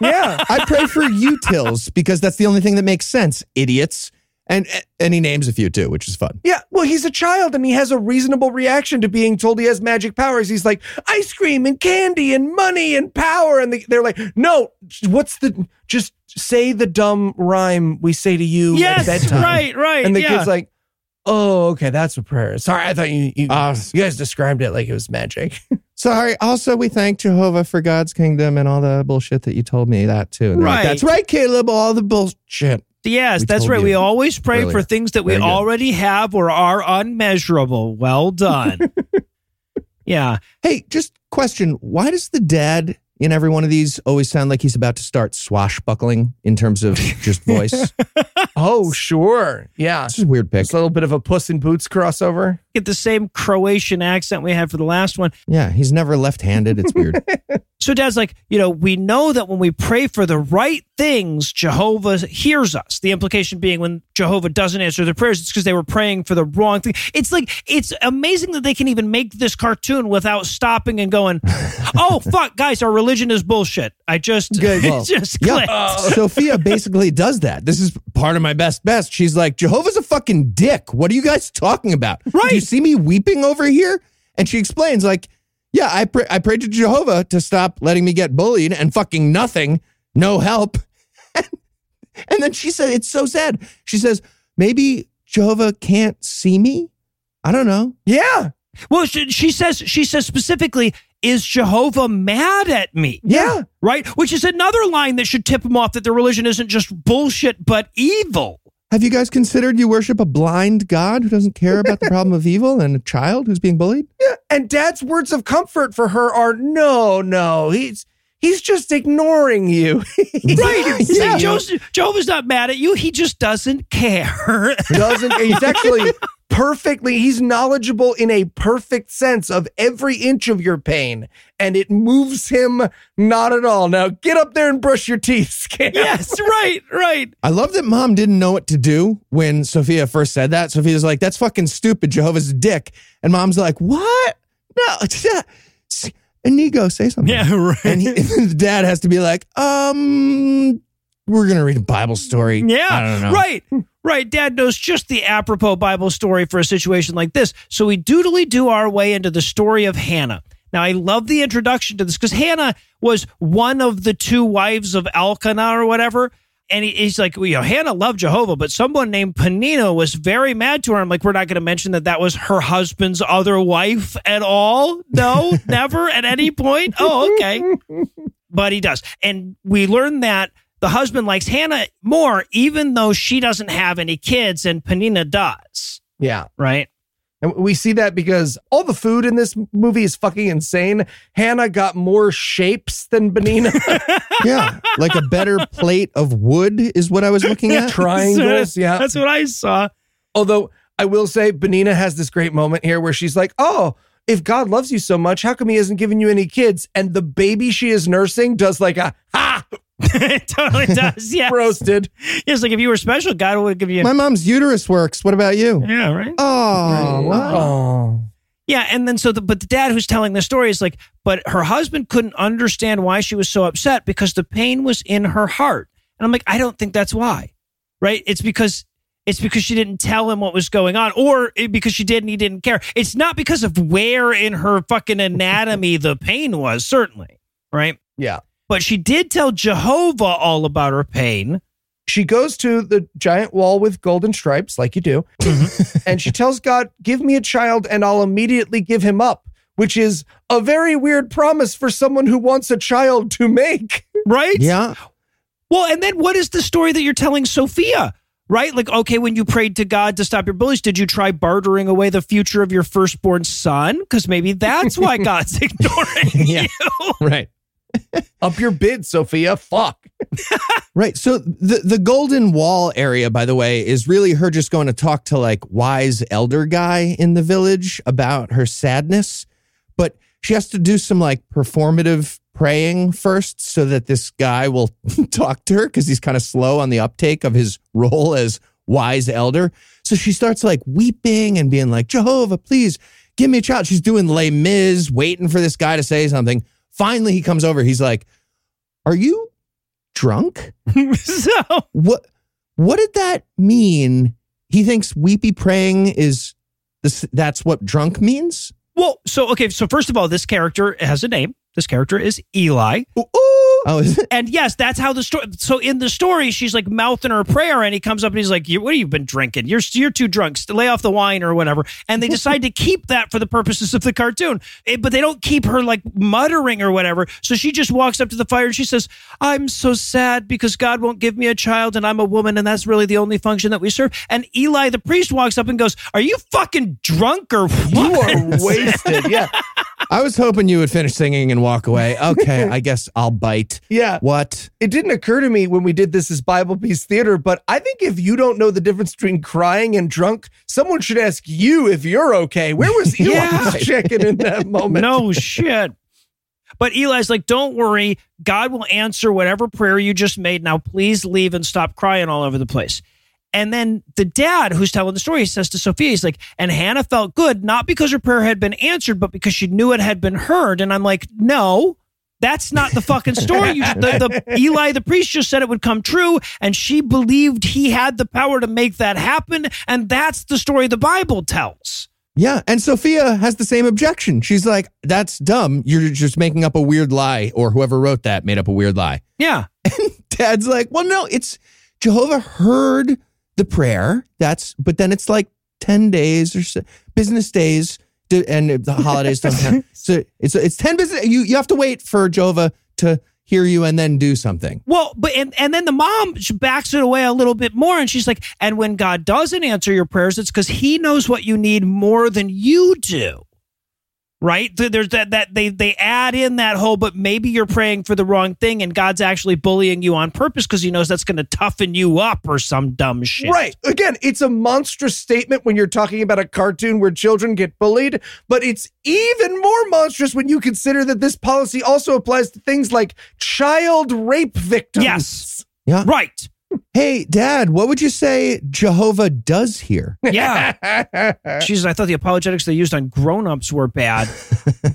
Yeah. I pray for utils because that's the only thing that makes sense, idiots. And and he names a few too, which is fun. Yeah, well, he's a child and he has a reasonable reaction to being told he has magic powers. He's like, ice cream and candy and money and power. And they, they're like, no, what's the, just say the dumb rhyme we say to you Yes, at bedtime. right, right. And the yeah. kid's like, oh, okay, that's what prayer is. Sorry, I thought you, you, Uh, you guys described it like it was magic. Sorry. Also, we thank Jehovah for God's kingdom and all the bullshit that you told me that too. And they're like, Right. That's right, Caleb. All the bullshit. Yes, We that's right. We always pray earlier. for things that we already have or are unmeasurable. Well done. yeah. Hey, just question. Why does the dad in every one of these always sound like he's about to start swashbuckling in terms of just voice? oh, sure. Yeah. This is a weird pick. It's a little bit of a Puss in Boots crossover. Get the same Croatian accent we had for the last one. Yeah, he's never left-handed. It's weird. So dad's like, you know, we know that when we pray for the right things, Jehovah hears us. The implication being when Jehovah doesn't answer their prayers, it's because they were praying for the wrong thing. It's like, it's amazing that they can even make this cartoon without stopping and going, oh, fuck, guys, our religion is bullshit. I just, Good. it Well, just yeah, clicked. Oh. Sophia basically does that. This is part of my best best. She's like, Jehovah's a fucking dick. What are you guys talking about? Right. Do you see me weeping over here? And she explains, like, yeah, I pray, I prayed to Jehovah to stop letting me get bullied and fucking nothing, no help. and then she said, it's so sad. She says, maybe Jehovah can't see me. I don't know. Yeah. Well, she, she says she says specifically, "Is Jehovah mad at me?" Yeah. Right, which is another line that should tip him off that their religion isn't just bullshit but evil. Have you guys considered you worship a blind God who doesn't care about the problem of evil and a child who's being bullied? Yeah, and dad's words of comfort for her are no, no, he's he's just ignoring you. Right? Yeah. like Joseph- Jehovah's not mad at you; he just doesn't care. doesn't he's actually perfectly he's knowledgeable in a perfect sense of every inch of your pain and it moves him not at all now get up there and brush your teeth scam yes, right, right. I love that mom didn't know what to do when Sophia first said that. Sophia's like, that's fucking stupid. Jehovah's a dick. And mom's like, what? No. Inigo, say something. Yeah, right. And, he, and the dad has to be like, um, we're going to read a Bible story. Yeah, I don't know. right, right. Dad knows just the apropos Bible story for a situation like this. So we doodly do our way into the story of Hannah. Now, I love the introduction to this because Hannah was one of the two wives of Elkanah or whatever. And he's like, well, you know, Hannah loved Jehovah, but someone named Peninnah was very mad to her. I'm like, we're not going to mention that that was her husband's other wife at all. No, never at any point. Oh, okay but he does. And we learn that the husband likes Hannah more, even though she doesn't have any kids and Peninnah does. yeah Right? and we see that because all the food in this movie is fucking insane hannah got more shapes than benina Yeah. Like a better plate of wood is what I was looking at. triangles yeah That's what I saw. Although I will say, Benina has this great moment here where she's like, "Oh, if God loves you so much, how come he hasn't given you any kids? And the baby she is nursing does like a ha it totally does. Yeah. roasted. It's like if you were special, God would give you. My mom's uterus works. What about you? yeah, right. Oh, wow. Oh. Yeah, and then so the but the dad who's telling the story is like, but her husband couldn't understand why she was so upset because the pain was in her heart. And I'm like, I don't think that's why. Right? It's because it's because she didn't tell him what was going on or it- because she did and he didn't care. It's not because of where in her fucking anatomy the pain was, certainly. Right? Yeah. But she did tell Jehovah all about her pain. She goes to the giant wall with golden stripes, like you do, mm-hmm. and she tells God, Give me a child and I'll immediately give him up, which is a very weird promise for someone who wants a child to make. Right? Yeah. Well, and then what is the story that you're telling Sophia? Right? Like, okay, when you prayed to God to stop your bullies, did you try bartering away the future of your firstborn son? Because maybe that's why God's ignoring Yeah. you. Right. Up your bid, Sophia. Fuck. Right. So the the golden wall area, by the way, is really her just going to talk to like wise elder guy in the village about her sadness. But she has to do some like performative praying first so that this guy will talk to her because he's kind of slow on the uptake of his role as wise elder. So she starts like weeping and being like, Jehovah, please give me a child. She's doing Les Mis, waiting for this guy to say something. Finally, he comes over. He's like, Are you drunk? so, what what did that mean? He thinks weepy praying is this that's what drunk means? well, so, okay, so first of all, this character has a name. This character is Eli. Oh, is it? And yes, that's how the story. So in the story, she's like mouthing her prayer, and he comes up and he's like, "What have you been drinking? You're you're too drunk. Lay off the wine or whatever." And they decide to keep that for the purposes of the cartoon, Eh, but they don't keep her like muttering or whatever. So she just walks up to the fire and she says, "I'm so sad because God won't give me a child, and I'm a woman, and that's really the only function that we serve." And Eli, the priest, walks up and goes, "Are you fucking drunk or what?" You are wasted. Yeah. I was hoping you would finish singing and walk away. Okay, I guess I'll bite. Yeah. What? It didn't occur to me when we did this as Bible Peace Theater, but I think if you don't know the difference between crying and drunk, someone should ask you if you're okay. Where was Eli's Yeah. chicken in that moment? No shit. But Eli's like, don't worry. God will answer whatever prayer you just made. Now, please leave and stop crying all over the place. And then the dad who's telling the story says to Sophia, he's like, and Hannah felt good, not because her prayer had been answered, but because she knew it had been heard. And I'm like, no, that's not the fucking story. You, the, the Eli, the priest, just said it would come true, and she believed he had the power to make that happen. And that's the story the Bible tells. Yeah, and Sophia has the same objection. She's like, "That's dumb. You're just making up a weird lie, or whoever wrote that made up a weird lie." Yeah. And Dad's like, "Well, no, it's Jehovah heard the prayer. That's, but then it's like ten days or so, business days, to, and the holidays don't count. So it's it's ten business. You you have to wait for Jehovah to hear you and then do something. Well, but and, and then the mom she backs it away a little bit more, and she's like, and when God doesn't answer your prayers, it's because He knows what you need more than you do. Right? There's that that they they add in that whole, but maybe you're praying for the wrong thing, and God's actually bullying you on purpose because He knows that's going to toughen you up or some dumb shit. Right. Again, it's a monstrous statement when you're talking about a cartoon where children get bullied, but it's even more monstrous when you consider that this policy also applies to things like child rape victims. Yes. Yeah. Right. Hey, Dad, what would you say Jehovah does here? Yeah. Jesus, I thought the apologetics they used on grown-ups were bad.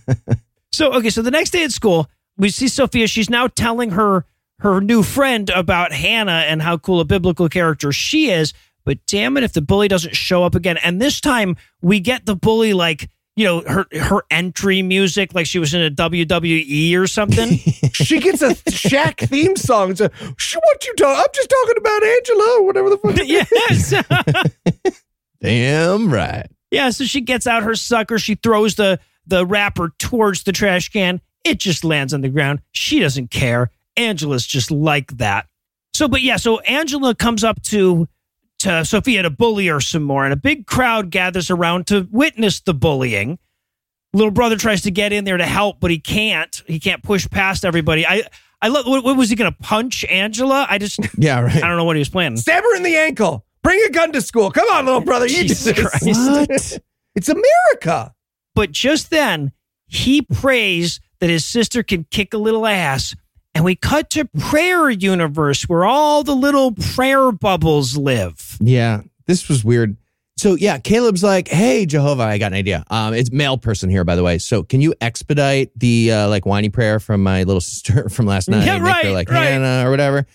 so okay, so the next day at school, we see Sophia. She's now telling her her new friend about Hannah and how cool a biblical character she is. But damn it, if the bully doesn't show up again, and this time we get the bully like you know her her entry music, like she was in a WWE or something. she gets a Shaq theme song. It's a, "Sh- what you talking? I'm just talking about Angela whatever the fuck. yes. Damn right. Yeah, so she gets out her sucker. She throws the the wrapper towards the trash can. It just lands on the ground. She doesn't care. Angela's just like that. So, but yeah, so Angela comes up to to Sophia to bully her some more, and a big crowd gathers around to witness the bullying. Little brother tries to get in there to help, but he can't. He can't push past everybody. I I love. What, what was he going to punch Angela? I just Yeah, right. I don't know what he was planning. Stab her in the ankle. Bring a gun to school. Come on, little brother. You Jesus. Christ. What? It's America. But just then, he prays that his sister can kick a little ass. And we cut to prayer universe where all the little prayer bubbles live. Yeah, this was weird. So yeah, Caleb's like, "Hey, Jehovah, I got an idea. Um, it's male person here, by the way. So can you expedite the uh, like whiny prayer from my little sister from last night? Yeah, right, like right. Hannah or whatever.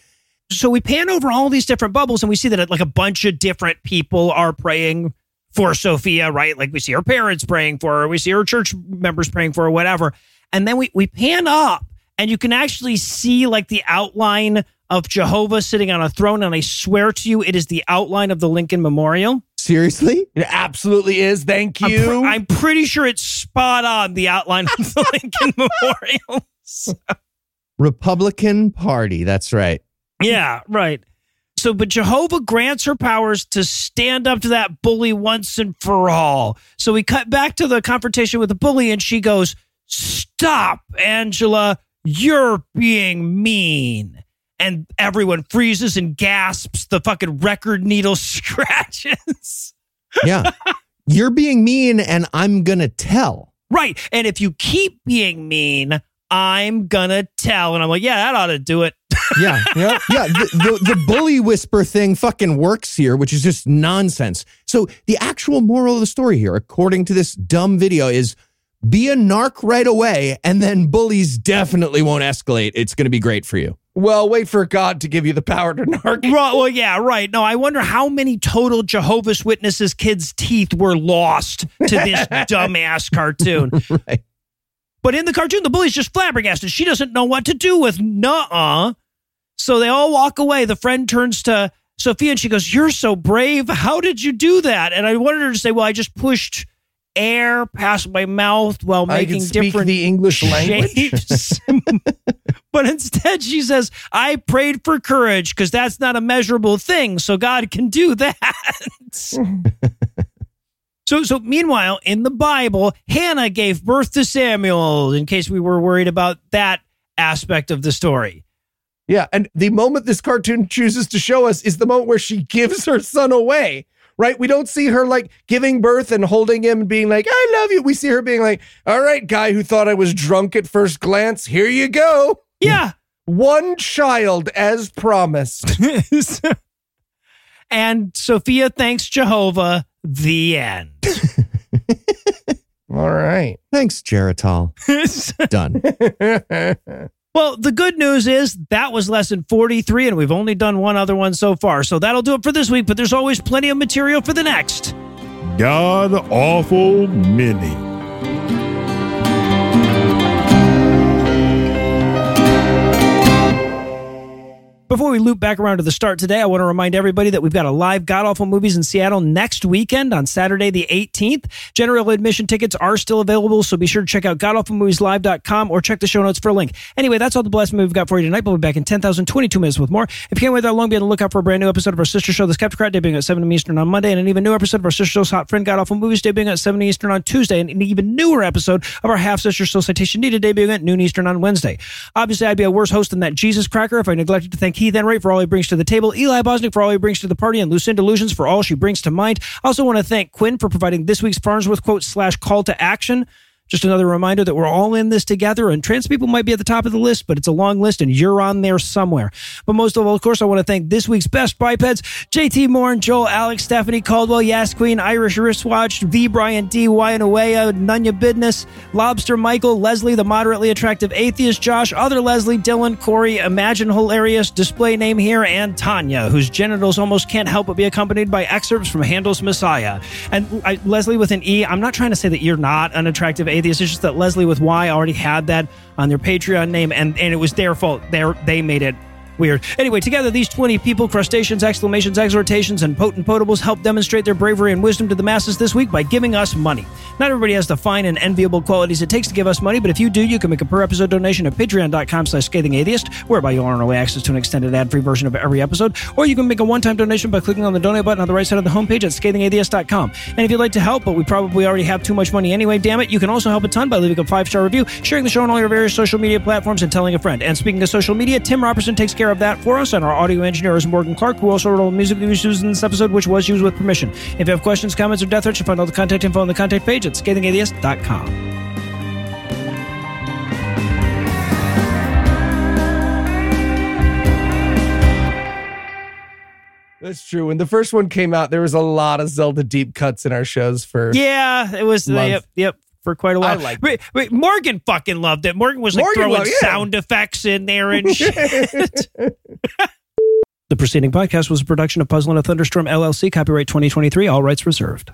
So we pan over all these different bubbles and we see that like a bunch of different people are praying for Sophia, right? Like we see her parents praying for her, we see her church members praying for her, whatever. And then we, we pan up and you can actually see like the outline of Jehovah sitting on a throne. And I swear to you, it is the outline of the Lincoln Memorial. Seriously? It absolutely is. Thank I'm, you. pr- I'm pretty sure it's spot on the outline of the Lincoln Memorial. Republican Party. That's right. Yeah, right. So, but Jehovah grants her powers to stand up to that bully once and for all. So we cut back to the confrontation with the bully, and she goes, Stop, Angela, you're being mean. And everyone freezes and gasps. The fucking record needle scratches. Yeah. You're being mean, and I'm gonna tell. right. And if you keep being mean, I'm gonna tell. And I'm like, yeah, that ought to do it. Yeah, yeah, yeah. The, the, the bully whisper thing fucking works here, which is just nonsense. So the actual moral of the story here, according to this dumb video, is be a narc right away, and then bullies definitely won't escalate. It's going to be great for you. Well, wait for God to give you the power to narc. Right, well, yeah, right. No, I wonder how many total Jehovah's Witnesses kids' teeth were lost to this dumbass cartoon. Right. But in the cartoon, the bully's just flabbergasted. She doesn't know what to do with nuh-uh. So they all walk away. The friend turns to Sophia and she goes, You're so brave. How did you do that? And I wanted her to say, Well, I just pushed air past my mouth while making different the English language. But instead, she says, I prayed for courage because that's not a measurable thing. So God can do that. so, so meanwhile, in the Bible, Hannah gave birth to Samuel, in case we were worried about that aspect of the story. Yeah, and the moment this cartoon chooses to show us is the moment where she gives her son away. Right? We don't see her like giving birth and holding him and being like, I love you. We see her being like, All right, guy who thought I was drunk at first glance, here you go. Yeah. One child as promised. and Sophia thanks Jehovah. The end. All right. Thanks, Geritol. Done. Well, the good news is that was lesson 43, and we've only done one other one so far. So that'll do it for this week, but there's always plenty of material for the next. God awful many. Before we loop back around to the start today, I want to remind everybody that we've got a live God Awful Movies in Seattle next weekend on Saturday, the 18th. General admission tickets are still available, so be sure to check out godawfulmovieslive.com or check the show notes for a link. Anyway, that's all the blessed movie we've got for you tonight. We'll be back in 10,022 minutes with more. If you can't wait that long, be on the lookout for a brand new episode of our sister show, The Skepticrat, debuting at 7 Eastern on Monday, and an even new episode of our sister show's Hot Friend God Awful Movies, debuting at 7 Eastern on Tuesday, and an even newer episode of our half sister show Citation Needed, debuting at noon Eastern on Wednesday. Obviously, I'd be a worse host than that Jesus cracker if I neglected to thank Heath Enright for all he brings to the table, Eli Bosnick for all he brings to the party, and Lucinda Illusions for all she brings to mind. I also want to thank Quinn for providing this week's Farnsworth quote slash call to action. Just another reminder that we're all in this together, and trans people might be at the top of the list, but it's a long list, and you're on there somewhere. But most of all, of course, I want to thank this week's best bipeds: JT Moore, and Joel, Alex, Stephanie Caldwell, Yas Queen, Irish Wristwatch, V Brian D, Wyan Awaya, Nunya Bidness, Lobster Michael, Leslie, the moderately attractive atheist, Josh, other Leslie, Dylan, Corey, Imagine Hilarious, display name here, and Tanya, whose genitals almost can't help but be accompanied by excerpts from Handel's Messiah. And I, Leslie with an E, I'm not trying to say that you're not an attractive atheist. It's just that Leslie with Y already had that on their Patreon name, and, and it was their fault. They they made it weird. Anyway, together these 20 people, crustaceans, exclamations, exhortations, and potent potables help demonstrate their bravery and wisdom to the masses this week by giving us money. Not everybody has the fine and enviable qualities it takes to give us money, but if you do, you can make a per episode donation at patreon.com slash scathing atheist, whereby you'll earn early access to an extended ad-free version of every episode, or you can make a one-time donation by clicking on the donate button on the right side of the homepage at scathingatheist.com. And if you'd like to help, but we probably already have too much money anyway, damn it, you can also help a ton by leaving a five-star review, sharing the show on all your various social media platforms, and telling a friend. And speaking of social media, Tim Robertson takes care of that for us, and our audio engineer is Morgan Clarke, who also wrote all the music we used in this episode, which was used with permission. If you have questions, comments, or death threats, you'll find all the contact info on the contact page at at scathingatheist.com. That's true. When the first one came out, there was a lot of Zelda deep cuts in our shows for. Yeah, it was. Yep, yep. For quite a while. I liked wait, wait, Morgan fucking loved it. Morgan was like Morgan throwing loved- yeah. sound effects in there and shit. the preceding podcast was a production of Puzzle and a Thunderstorm LLC, copyright 2023, all rights reserved.